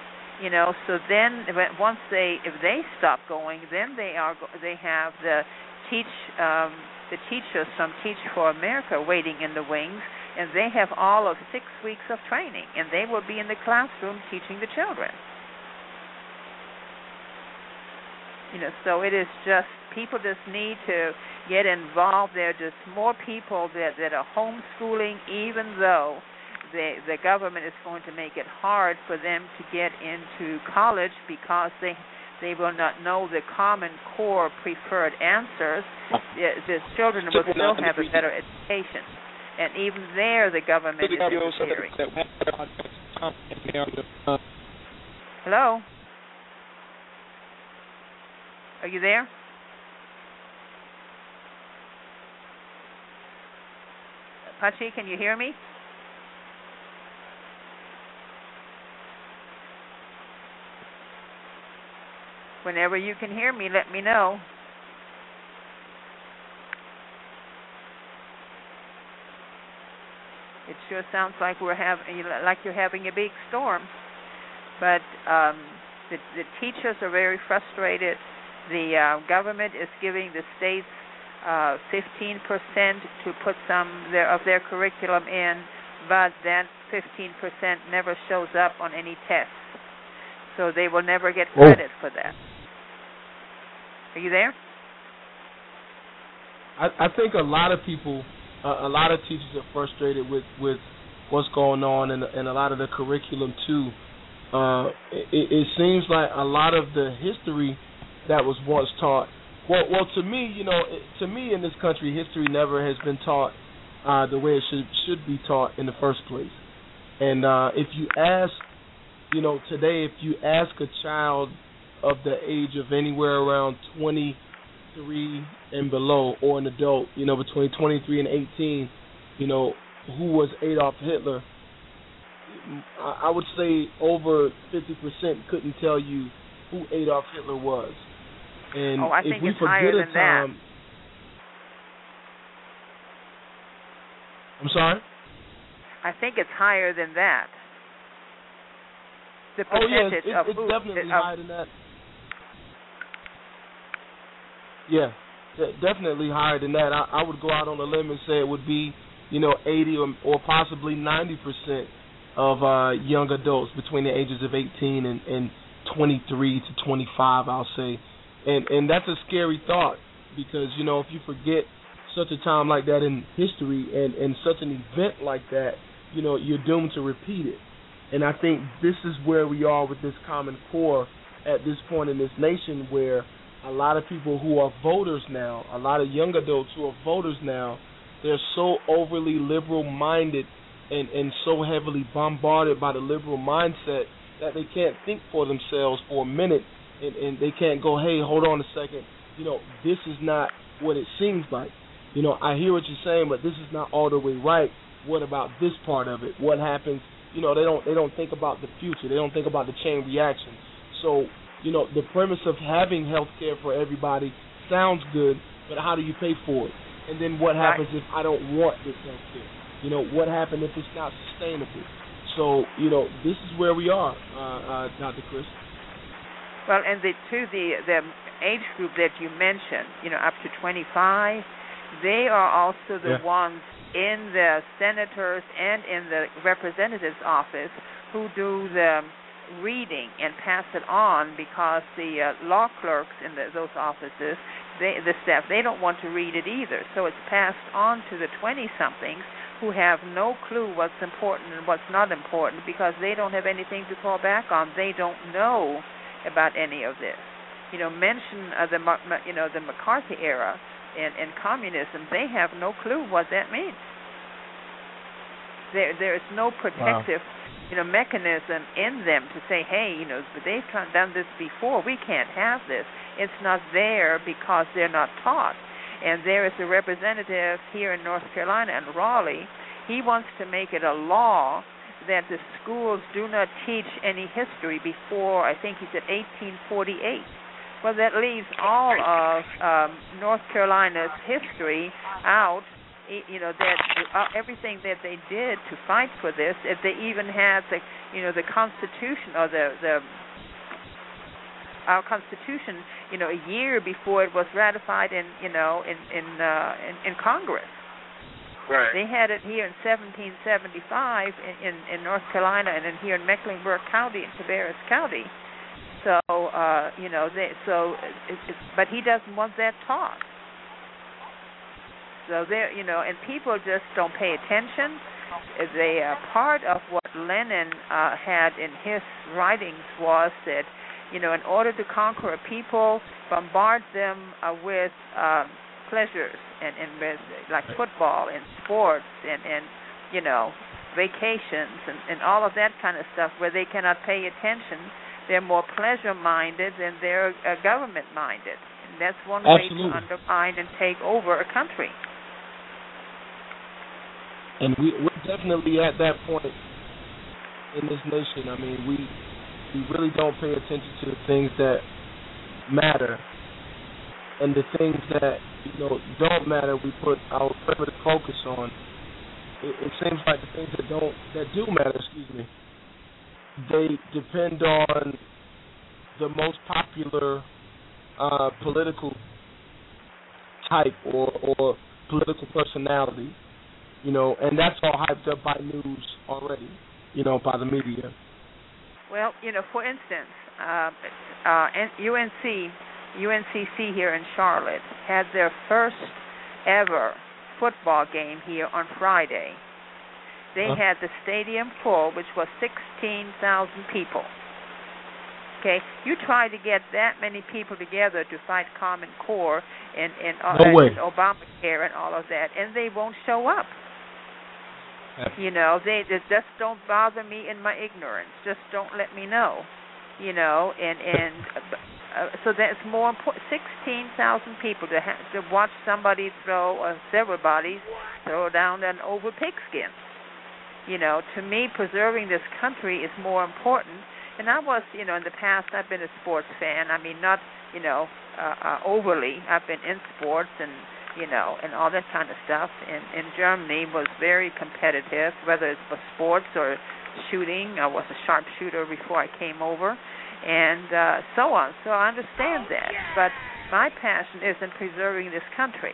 you know, so then once they if they stop going, then they are they have the teach um the teachers from Teach for America waiting in the wings and they have all of 6 weeks of training and they will be in the classroom teaching the children. you know so it is just people just need to get involved there are just more people that that are homeschooling even though the the government is going to make it hard for them to get into college because they they will not know the common core preferred answers. The, the children will still have a better education. And even there the government is interfering. hello? Are you there? Pachi, can you hear me? Whenever you can hear me, let me know. It sure sounds like we're having like you're having a big storm, but um, the the teachers are very frustrated the uh, government is giving the states uh, 15% to put some their, of their curriculum in, but that 15% never shows up on any tests. So they will never get Oh. credit for that. Are you there? I, I think a lot of people, uh, a lot of teachers are frustrated with with what's going on and and a lot of the curriculum too. Uh, it, it seems like a lot of the history that was once taught. Well, well, to me, you know, to me in this country, history never has been taught uh, the way it should should be taught in the first place. And uh, if you ask, you know, today, if you ask a child of the age of anywhere around 23 and below, or an adult, you know, between 23 and 18, you know, who was Adolf Hitler, I would say over 50% couldn't tell you who Adolf Hitler was. And Oh, I if think we it's forget higher a than that. time, I'm sorry. I think it's higher than that. The Oh yeah, percentage it's, of it's who definitely of, higher than that. Yeah, de- definitely higher than that. I, I would go out on a limb and say it would be, you know, 80 or, or possibly 90 percent of uh, young adults between the ages of 18 and, and 23 to 25. I'll say, and and that's a scary thought because you know if you forget such a time like that in history and and such an event like that, you know you're doomed to repeat it. And I think this is where we are with this Common Core at this point in this nation, where a lot of people who are voters now, a lot of young adults who are voters now, they're so overly liberal minded and, and so heavily bombarded by the liberal mindset that they can't think for themselves for a minute and, and they can't go, hey, hold on a second, you know, this is not what it seems like. You know, I hear what you're saying, but this is not all the way right. What about this part of it? What happens? You know, they don't they don't think about the future. They don't think about the chain reaction. So, you know, the premise of having health care for everybody sounds good, but how do you pay for it? And then what happens if I don't want this health care? You know, what happens if it's not sustainable? So, you know, this is where we are, uh, uh, Dr. Chris. Well, and the to the the age group that you mentioned, you know, up to 25, they are also the Yeah. ones in the senators and in the representatives office who do the reading and pass it on because the uh, law clerks in the, those offices, they, the staff, they don't want to read it either. So it's passed on to the 20 somethings who have no clue what's important and what's not important because they don't have anything to fall back on. They don't know about any of this. You know, mention uh, the you know the McCarthy era and, and communism. They have no clue what that means. There there is no protective wow. You know mechanism in them to say, hey, you know, but they've done this before. We can't have this. It's not there because they're not taught. And there is a representative here in North Carolina and Raleigh. He wants to make it a law that the schools do not teach any history before I think he said 1848. Well, that leaves all of um, North Carolina's history out. You know that uh, everything that they did to fight for this, if they even had the, you know, the Constitution or the the our Constitution, you know, a year before it was ratified in, you know, in in uh, in, in Congress. Right. They had it here in 1775 in, in, in North Carolina and in here in Mecklenburg County in Cabarrus County. So uh, you know, they so it, it, but he doesn't want that taught. So there, you know, and people just don't pay attention. They uh, part of what Lenin uh, had in his writings was that you know, in order to conquer a people, bombard them uh, with um, pleasures and, and with, like football and sports and, and you know, vacations and, and all of that kind of stuff where they cannot pay attention. They're more pleasure minded than they're uh, government minded. And that's one Absolutely. way to undermine and take over a country. And we, we're definitely at that point in this nation. I mean, we we really don't pay attention to the things that matter. And the things that you know don't matter we put our primitive focus on. It, it seems like the things that don't that do matter excuse me they depend on the most popular uh, political type or or political personality you know and that's all hyped up by news already you know by the media well, you know, for instance, uh, uh, UNC, UNCC here in Charlotte had their first ever football game here on Friday. They huh? had the stadium full, which was 16,000 people. Okay, you try to get that many people together to fight Common Core and and, uh, no and Obamacare and all of that, and they won't show up. You know, they, they just don't bother me in my ignorance. Just don't let me know. You know, and and uh, so that's more important. Sixteen thousand people to ha- to watch somebody throw or several bodies throw down an over pigskin. You know, to me, preserving this country is more important. And I was, you know, in the past, I've been a sports fan. I mean, not, you know, uh, uh, overly. I've been in sports and you know, and all that kind of stuff. And in Germany was very competitive, whether it was sports or shooting. I was a sharpshooter before I came over, and uh, so on. So I understand that, but my passion is in preserving this country.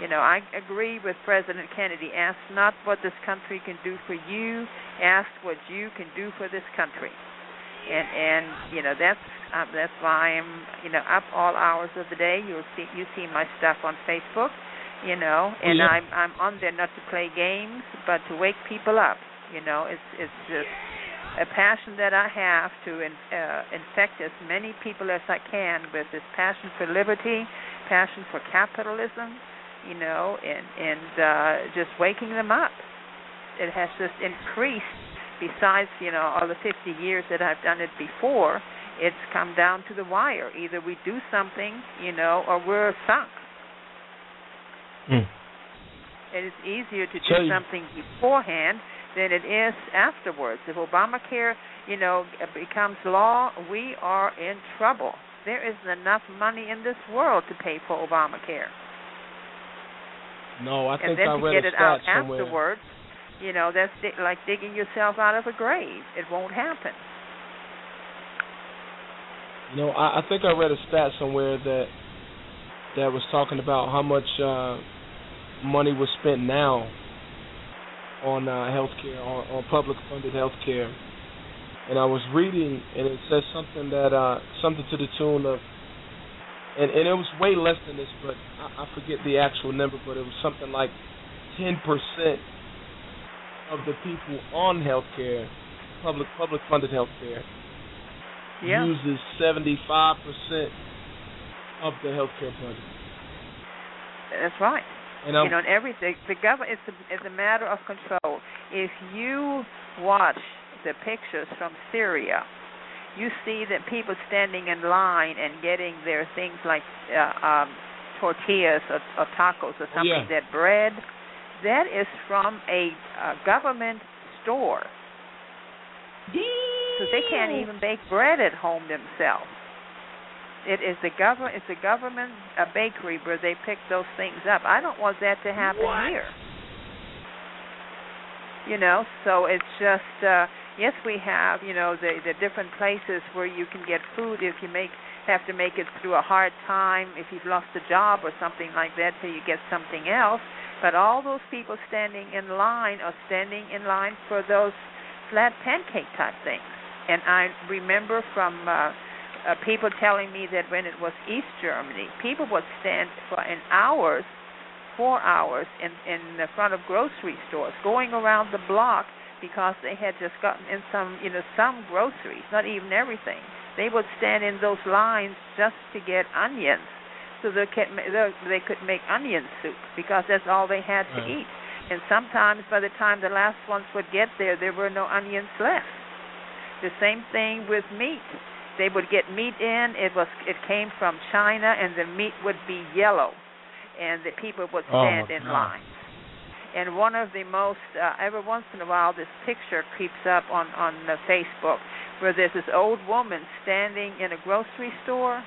You know, I agree with President Kennedy. Ask not what this country can do for you. Ask what you can do for this country. And and you know that's um, that's why I'm, you know, up all hours of the day. You'll see you see my stuff on Facebook, you know, and yeah. I'm I'm on there not to play games, but to wake people up. You know, it's it's just a passion that I have to in, uh, infect as many people as I can with this passion for liberty, passion for capitalism, you know, and and uh, just waking them up. It has just increased. Besides, you know, all the 50 years that I've done it before, it's come down to the wire. Either we do something, you know, or we're sunk. Mm. It is easier to do something beforehand than it is afterwards. If Obamacare, you know, becomes law, we are in trouble. There isn't enough money in this world to pay for Obamacare. No, I and think then I to read get a it stat out somewhere. afterwards, you know, that's di- like digging yourself out of a grave. It won't happen. You know, I, I think I read a stat somewhere that that was talking about how much uh, money was spent now on uh, healthcare, on, on public funded healthcare. And I was reading, and it says something that uh, something to the tune of, and, and it was way less than this, but I, I forget the actual number, but it was something like ten percent of the people on healthcare, public public funded healthcare, Yeah. uses seventy five percent of the healthcare budget. That's right. And I'm, you know, and everything. The government it's a, it's a matter of control. If you watch the pictures from Syria, you see that people standing in line and getting their things like uh, um, tortillas or, or tacos or something. yeah. That bread, that is from a uh, government store. So they can't even bake bread at home themselves. It is the government. It's a government a bakery where they pick those things up. I don't want that to happen here. You know, so it's just uh yes, we have you know the the different places where you can get food if you make have to make it through a hard time if you've lost a job or something like that till you get something else. But all those people standing in line are standing in line for those flat pancake type things. And I remember from uh, uh, people telling me that when it was East Germany, people would stand for in hours, four hours, in in the front of grocery stores, going around the block because they had just gotten in some, you know, some groceries, not even everything. They would stand in those lines just to get onions, so they could they could make onion soup because that's all they had to Right. eat. And sometimes by the time the last ones would get there, there were no onions left. The same thing with meat. They would get meat in. It was it came from China, and the meat would be yellow, and the people would Oh, stand in God. line. And one of the most uh, every once in a while, this picture creeps up on on the Facebook where there's this old woman standing in a grocery store.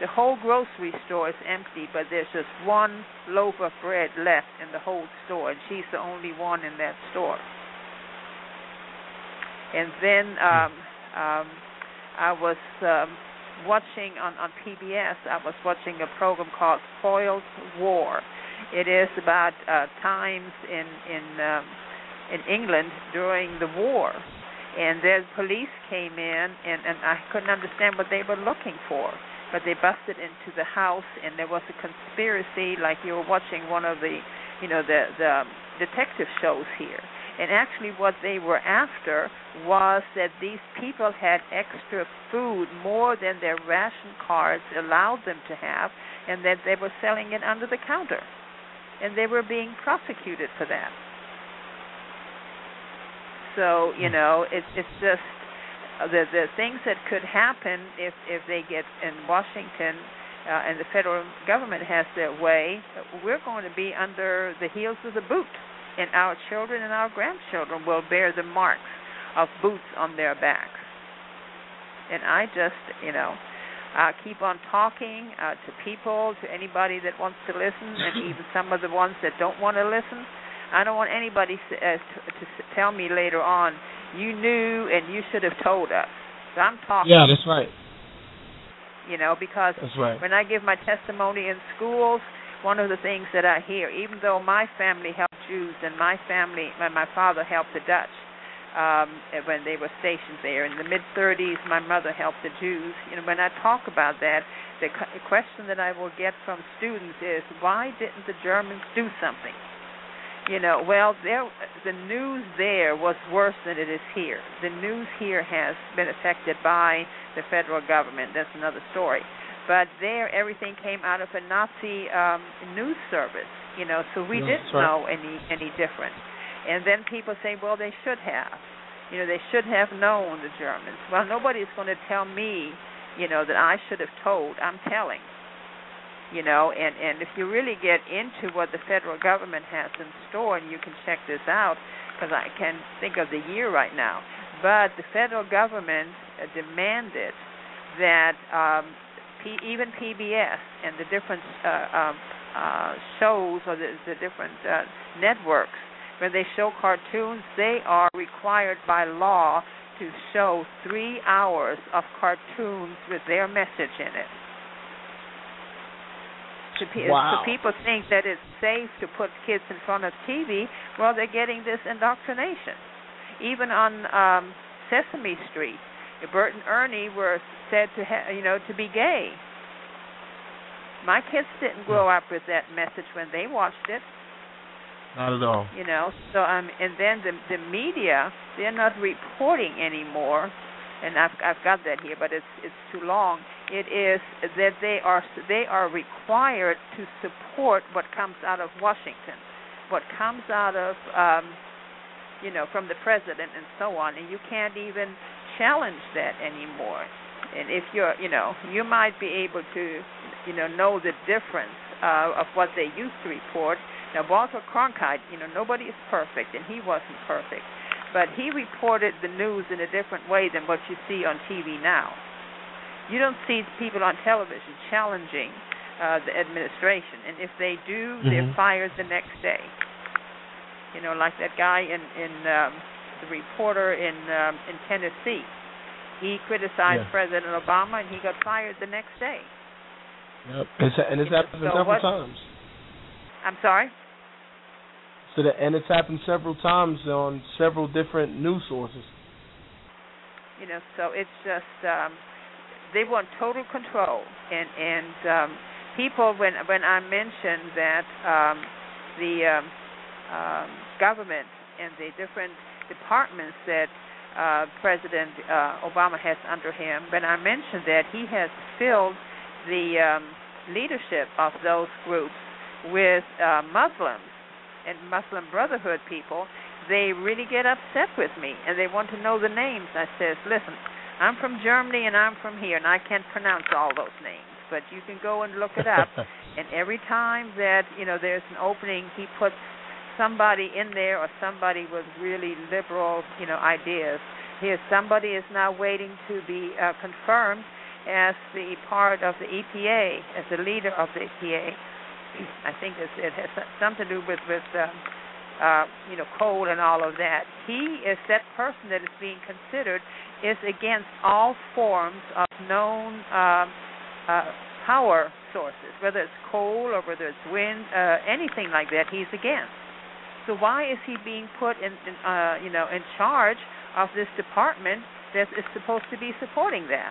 The whole grocery store is empty, but there's just one loaf of bread left in the whole store, and she's the only one in that store. And then um, um, I was um, watching on on PBS. I was watching a program called Foyle's War. It is about uh, times in in um, in England during the war, and the police came in, and and I couldn't understand what they were looking for. But they busted into the house, and there was a conspiracy, like you were watching one of the, you know, the the um, detective shows here. And actually, what they were after was that these people had extra food, more than their ration cards allowed them to have, and that they were selling it under the counter. And they were being prosecuted for that. So, you hmm. know, it's it's just the the things that could happen if if they get in Washington uh, and the federal government has their way, we're going to be under the heels of the boot, and our children and our grandchildren will bear the marks of boots on their backs. And I just, you know, uh, keep on talking uh, to people, to anybody that wants to listen, and even some of the ones that don't want to listen. I don't want anybody s- uh, to, to tell me later on, you knew and you should have told us. So I'm talking. Yeah, that's right. You know, because right. when I give my testimony in schools, one of the things that I hear, even though my family helped Jews and my family, my, my father helped the Dutch um, when they were stationed there in the mid 30s, my mother helped the Jews. You know, when I talk about that, the the question that I will get from students is, why didn't the Germans do something? You know, well, there the news there was worse than it is here. The news here has been affected by the federal government. That's another story. But there, everything came out of a Nazi um, news service. You know, so we Yeah, didn't right. know any any different. And then people say, well, they should have. You know, they should have known the Germans. Well, nobody's going to tell me, you know, that I should have told. I'm telling you know and and if you really get into what the federal government has in store and you can check this out because i can think of the year right now but the federal government uh, demanded that um P- even pbs and the different uh, um, uh shows or the, the different uh, networks when they show cartoons they are required by law to show three hours of cartoons with their message in it to pe- Wow. so people think that it's safe to put kids in front of TV. Well, they're getting this indoctrination. Even on um, Sesame Street, Bert and Ernie were said to ha- you know to be gay. My kids didn't grow up with that message when they watched it. Not at all. You know, so um, and then the the media they're not reporting anymore, and I've I've got that here, but it's it's too long. It is that they are they are required to support what comes out of Washington, what comes out of um, you know from the president and so on, and you can't even challenge that anymore. And if you're you know you might be able to you know know the difference uh, of what they used to report now, Walter Cronkite, you know, nobody is perfect, and he wasn't perfect, but he reported the news in a different way than what you see on TV now. You don't see people on television challenging uh, the administration, and if they do, Mm-hmm. they're fired the next day. You know, like that guy in in um, the reporter in um, in Tennessee. He criticized Yeah. President Obama, and he got fired the next day. Yep. It's, and it's You know, happened so several what- times. I'm sorry. So that, and it's happened several times on several different news sources. you know so it's just um they want total control and and um people when when i mentioned that um the um, um government and the different departments that uh president uh obama has under him when i mentioned that he has filled the um leadership of those groups with uh muslims and muslim brotherhood people they really get upset with me and they want to know the names. I says, listen, I'm from Germany and I'm from here and I can't pronounce all those names, but you can go and look it up. and every time that you know there's an opening, he puts somebody in there or somebody with really liberal you know ideas. Here, somebody is now waiting to be uh, confirmed as the part of the EPA, as the leader of the EPA. I think it's, it has something to do with with. Um, uh, you know, coal and all of that. He is that person that is being considered is against all forms of known uh, uh, power sources, whether it's coal or whether it's wind, uh, anything like that. He's against. So why is he being put in, in uh, you know, in charge of this department that is supposed to be supporting that?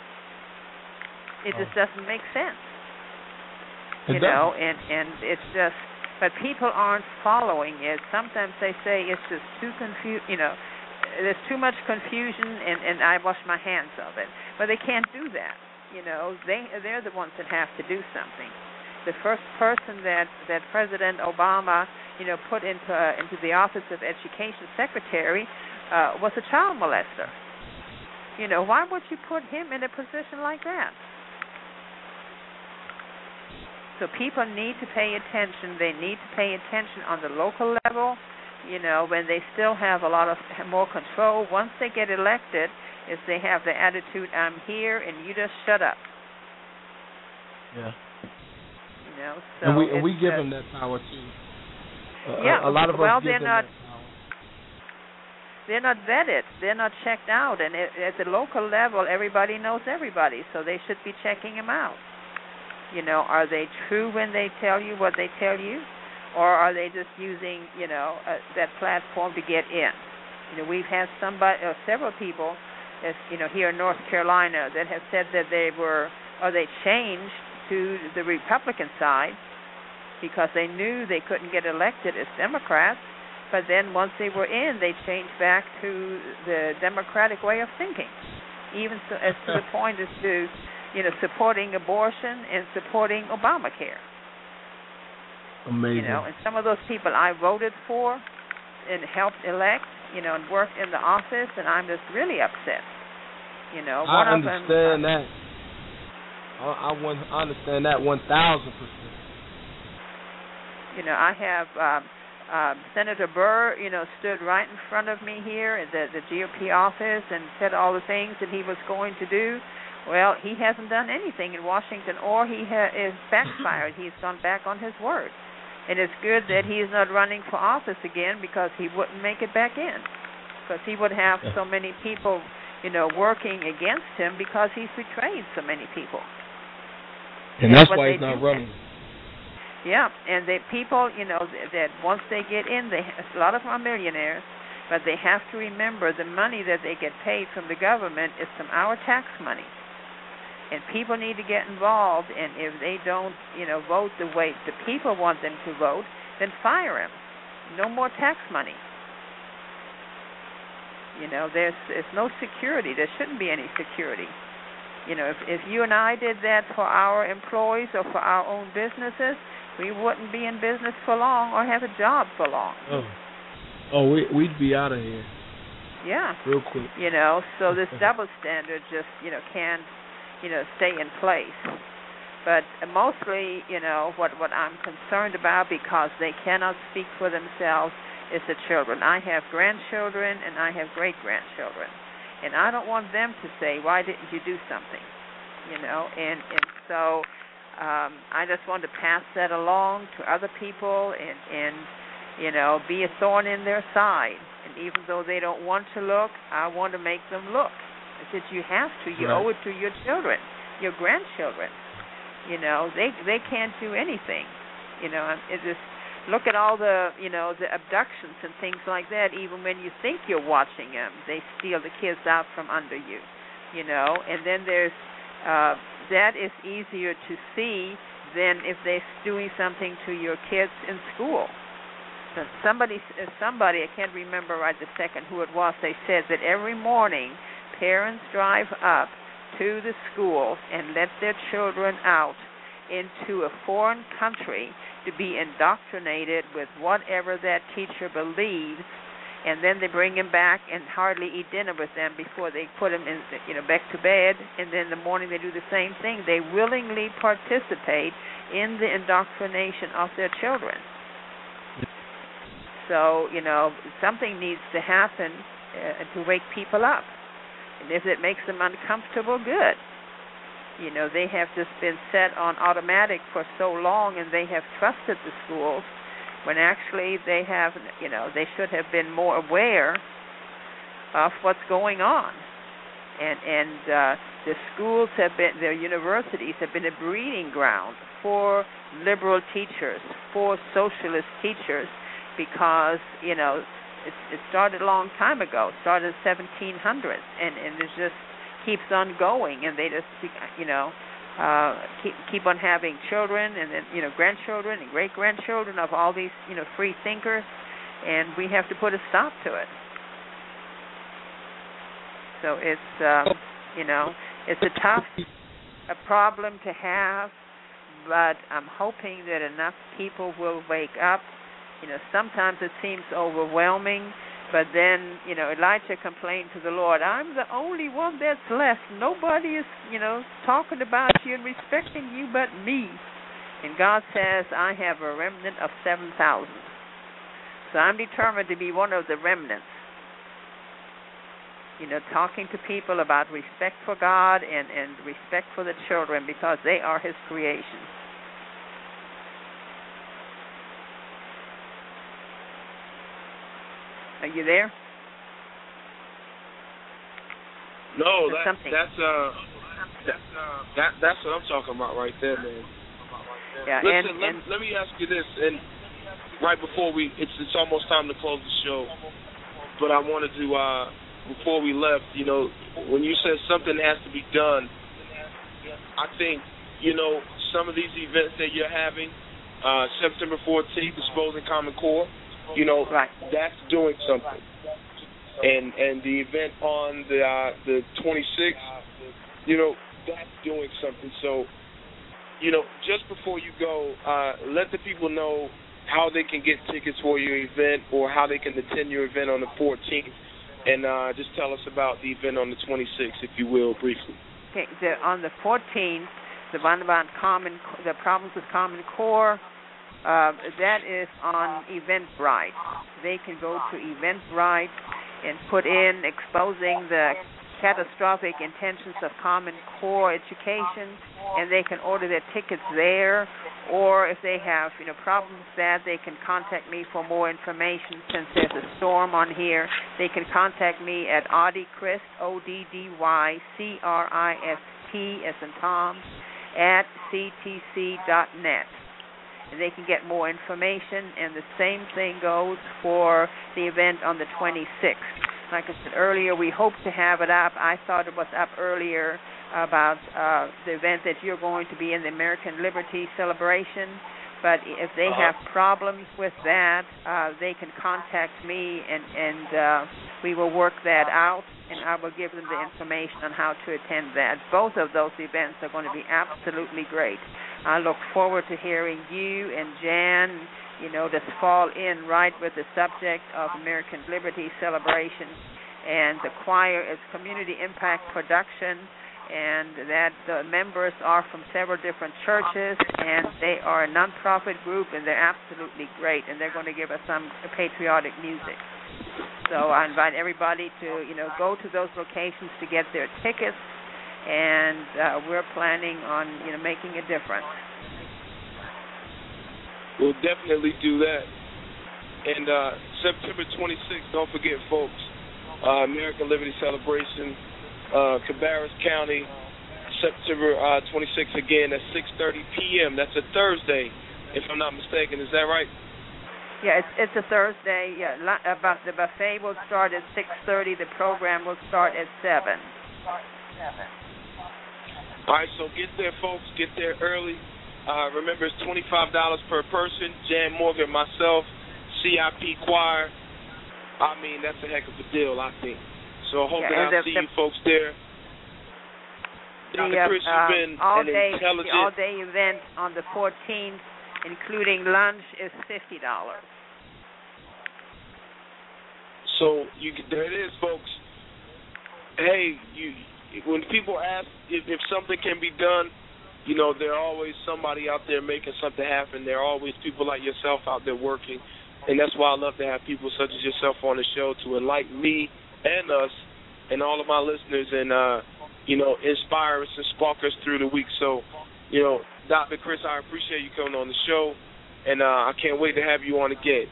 It just doesn't make sense. It You know, and and it's just but people aren't following it. Sometimes they say it's just too confu you know, there's too much confusion and and I wash my hands of it. But they can't do that. You know, they they're the ones that have to do something. The first person that that President Obama, you know, put into uh, into the office of education secretary uh was a child molester. You know, why would you put him in a position like that? So people need to pay attention. They need to pay attention on the local level. You know, when they still have a lot of more control. Once they get elected, is they have the attitude, "I'm here and you just shut up." Yeah. You know, so and we and we give just- them that power too. Uh, Yeah, a, a lot of well, us give they're them not- that they're not vetted. They're not checked out, and at the local level, everybody knows everybody, so they should be checking them out. You know, are they true when they tell you what they tell you, or are they just using, you know, uh, that platform to get in? You know, we've had somebody, uh, several people, as you know, here in North Carolina that have said that they were, or they changed to the Republican side because they knew they couldn't get elected as Democrats. But then once they were in, they changed back to the Democratic way of thinking, even so, as to the point as to, you know, supporting abortion and supporting Obamacare. Amazing. You know, and some of those people I voted for and helped elect, you know, and worked in the office, and I'm just really upset. You know, one I of them. understand that. I, I, want, I understand that one thousand percent. You know, I have um, um, Senator Burr. You know, stood right in front of me here at the the GOP office and said all the things that he was going to do. Well, he hasn't done anything in Washington, or he ha- is backfired. He's gone back on his word, and it's good that he's not running for office again because he wouldn't make it back in, because he would have so many people, you know, working against him because he's betrayed so many people. And Yeah, that's why he's not running. Yeah, and the people, you know, th- that once they get in, they a lot of them are millionaires, but they have to remember the money that they get paid from the government is from our tax money. And people need to get involved, and if they don't, you know, vote the way the people want them to vote, then fire them. no more tax money. You know, there's there's no security. There shouldn't be any security. You know, if if you and I did that for our employees or for our own businesses, we wouldn't be in business for long or have a job for long. Oh, oh, we we'd be out of here Yeah. real quick. You know, so this double standard just, you know, can't, you know, stay in place. But mostly, you know, what what I'm concerned about because they cannot speak for themselves is the children. I have grandchildren and I have great grandchildren, and I don't want them to say, "Why didn't you do something?" You know, and and so um, I just want to pass that along to other people and and you know be a thorn in their side. And even though they don't want to look, I want to make them look. Said you have to. You Right. owe it to your children, your grandchildren. You know they they can't do anything. You know and it just look at all the you know the abductions and things like that. Even when you think you're watching them, they steal the kids out from under you. You know, and then there's uh, that is easier to see than if they're doing something to your kids in school. Somebody, somebody, I can't remember right the second who it was. They said that every morning parents drive up to the school and let their children out into a foreign country to be indoctrinated with whatever that teacher believes and then they bring him back and hardly eat dinner with them before they put him in you know back to bed and then in the morning they do the same thing. They willingly participate in the indoctrination of their children. So you know something needs to happen uh, to wake people up and if it makes them uncomfortable good. You know they have just been set on automatic for so long and they have trusted the schools when actually they have you know they should have been more aware of what's going on. And and uh the schools have been their universities have been a breeding ground for liberal teachers for socialist teachers because you know it, it started a long time ago it started in 1700s and and it just keeps on going and they just you know uh keep keep on having children and then you know grandchildren and great grandchildren of all these you know free thinkers and we have to put a stop to it. So it's um you know it's a tough a problem to have but i'm hoping that enough people will wake up you know sometimes it seems overwhelming but then, you know, Elijah complained to the Lord, I'm the only one that's left. Nobody is, you know, talking about you and respecting you but me. And God says, I have a remnant of 7,000. So I'm determined to be one of the remnants. You know, talking to people about respect for God and, and respect for the children because they are His creation. Are you there? No, that, something. that's uh, that, that that's what I'm talking about right there, man. Yeah, Listen, and, let, and let me ask you this, and right before we, it's it's almost time to close the show, but I wanted to uh, before we left, you know, when you said something has to be done, I think you know some of these events that you're having, uh, September 14th, Exposing Common Core, you know, that's doing something. And and the event on the uh, the 26th, you know, that's doing something. So, you know, just before you go, uh, let the people know how they can get tickets for your event or how they can attend your event on the 14th. And uh, just tell us about the event on the 26th, if you will, briefly. Okay, the, on the 14th, the one about common, the problems with Common Core, uh, that is on Eventbrite. They can go to Eventbrite and put in exposing the catastrophic intentions of Common Core education, and they can order their tickets there. Or if they have you know problems with that, they can contact me for more information. Since there's a storm on here, they can contact me at Oddy Crist O D D Y C R I S T as in Tom at ctc.net and they can get more information. And the same thing goes for the event on the 26th. Like I said earlier, we hope to have it up. I thought it was up earlier about uh, the event that you're going to be in, the American Liberty Celebration. But if they have problems with that, uh, they can contact me, and and uh, we will work that out, and I will give them the information on how to attend that. Both of those events are going to be absolutely great. I look forward to hearing you and Jan, you know, this fall in right with the subject of American Liberty Celebration, and the choir is Community Impact Production and that the members are from several different churches, and they are a nonprofit group, and they're absolutely great, and they're going to give us some patriotic music. So I invite everybody to, you know, go to those locations to get their tickets, and uh, we're planning on, you know, making a difference. We'll definitely do that. And uh, September 26th, don't forget, folks, uh, American Liberty Celebration uh, Cabarrus County, September uh, 26th again at 6:30 p.m. That's a Thursday, if I'm not mistaken. Is that right? Yeah, it's it's a Thursday. Yeah, about the buffet will start at 6:30. The program will start at seven. All right, so get there, folks. Get there early. Uh, remember, it's twenty-five dollars per person. Jan Morgan, myself, CIP Choir. I mean, that's a heck of a deal, I think. So hoping yeah, I'll the, see the, you folks there. Dr. The, Crist, uh, you've been all an day, intelligent. The all-day event on the 14th, including lunch, is fifty dollars. So you there it is, folks. Hey, you when people ask if, if something can be done, you know there are always somebody out there making something happen. There are always people like yourself out there working, and that's why I love to have people such as yourself on the show to enlighten me and us and all of my listeners and uh, you know inspire us and spark us through the week. So, you know, Dr. Crist, I appreciate you coming on the show, and uh, I can't wait to have you on again.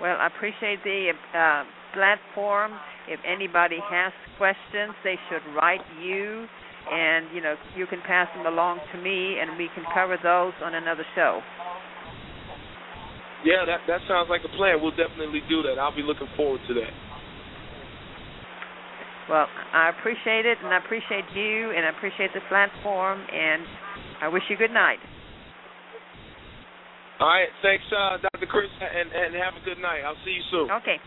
Well, I appreciate the uh, platform. If anybody has questions, they should write you, and you know you can pass them along to me, and we can cover those on another show. Yeah, that that sounds like a plan. We'll definitely do that. I'll be looking forward to that. Well, I appreciate it, and I appreciate you, and I appreciate the platform, and I wish you good night. All right, thanks, uh, Dr. Crist, and, and have a good night. I'll see you soon. Okay,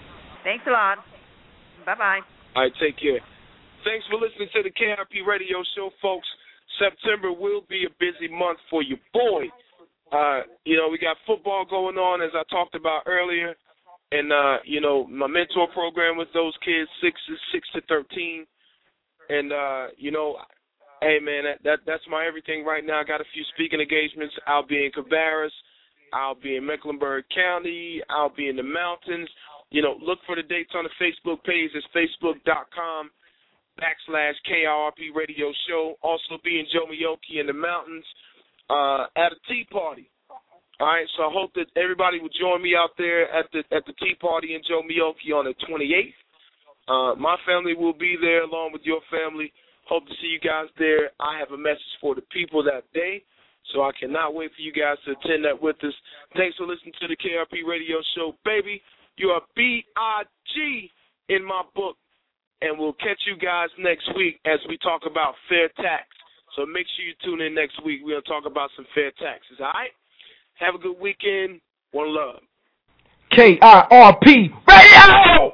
thanks a lot. Bye bye. All right, take care. Thanks for listening to the KRP Radio Show, folks. September will be a busy month for you, boy. Uh, you know, we got football going on, as I talked about earlier and uh, you know, my mentor program with those kids, six six to thirteen, and uh, you know, hey man, that, that that's my everything right now. I got a few speaking engagements. I'll be in Cabarrus, I'll be in Mecklenburg County, I'll be in the mountains. You know, look for the dates on the Facebook page. It's facebook.com backslash KRP Radio Show. Also be in Jomeokee in the mountains uh, at a tea party. All right, so I hope that everybody will join me out there at the at the tea party in Jomeokee on the 28th. Uh, my family will be there along with your family. Hope to see you guys there. I have a message for the people that day, so I cannot wait for you guys to attend that with us. Thanks for listening to the KRP Radio Show, baby. You are B I G in my book, and we'll catch you guys next week as we talk about fair tax. So make sure you tune in next week. We're gonna talk about some fair taxes. All right. Have a good weekend. One love. KIRP Radio!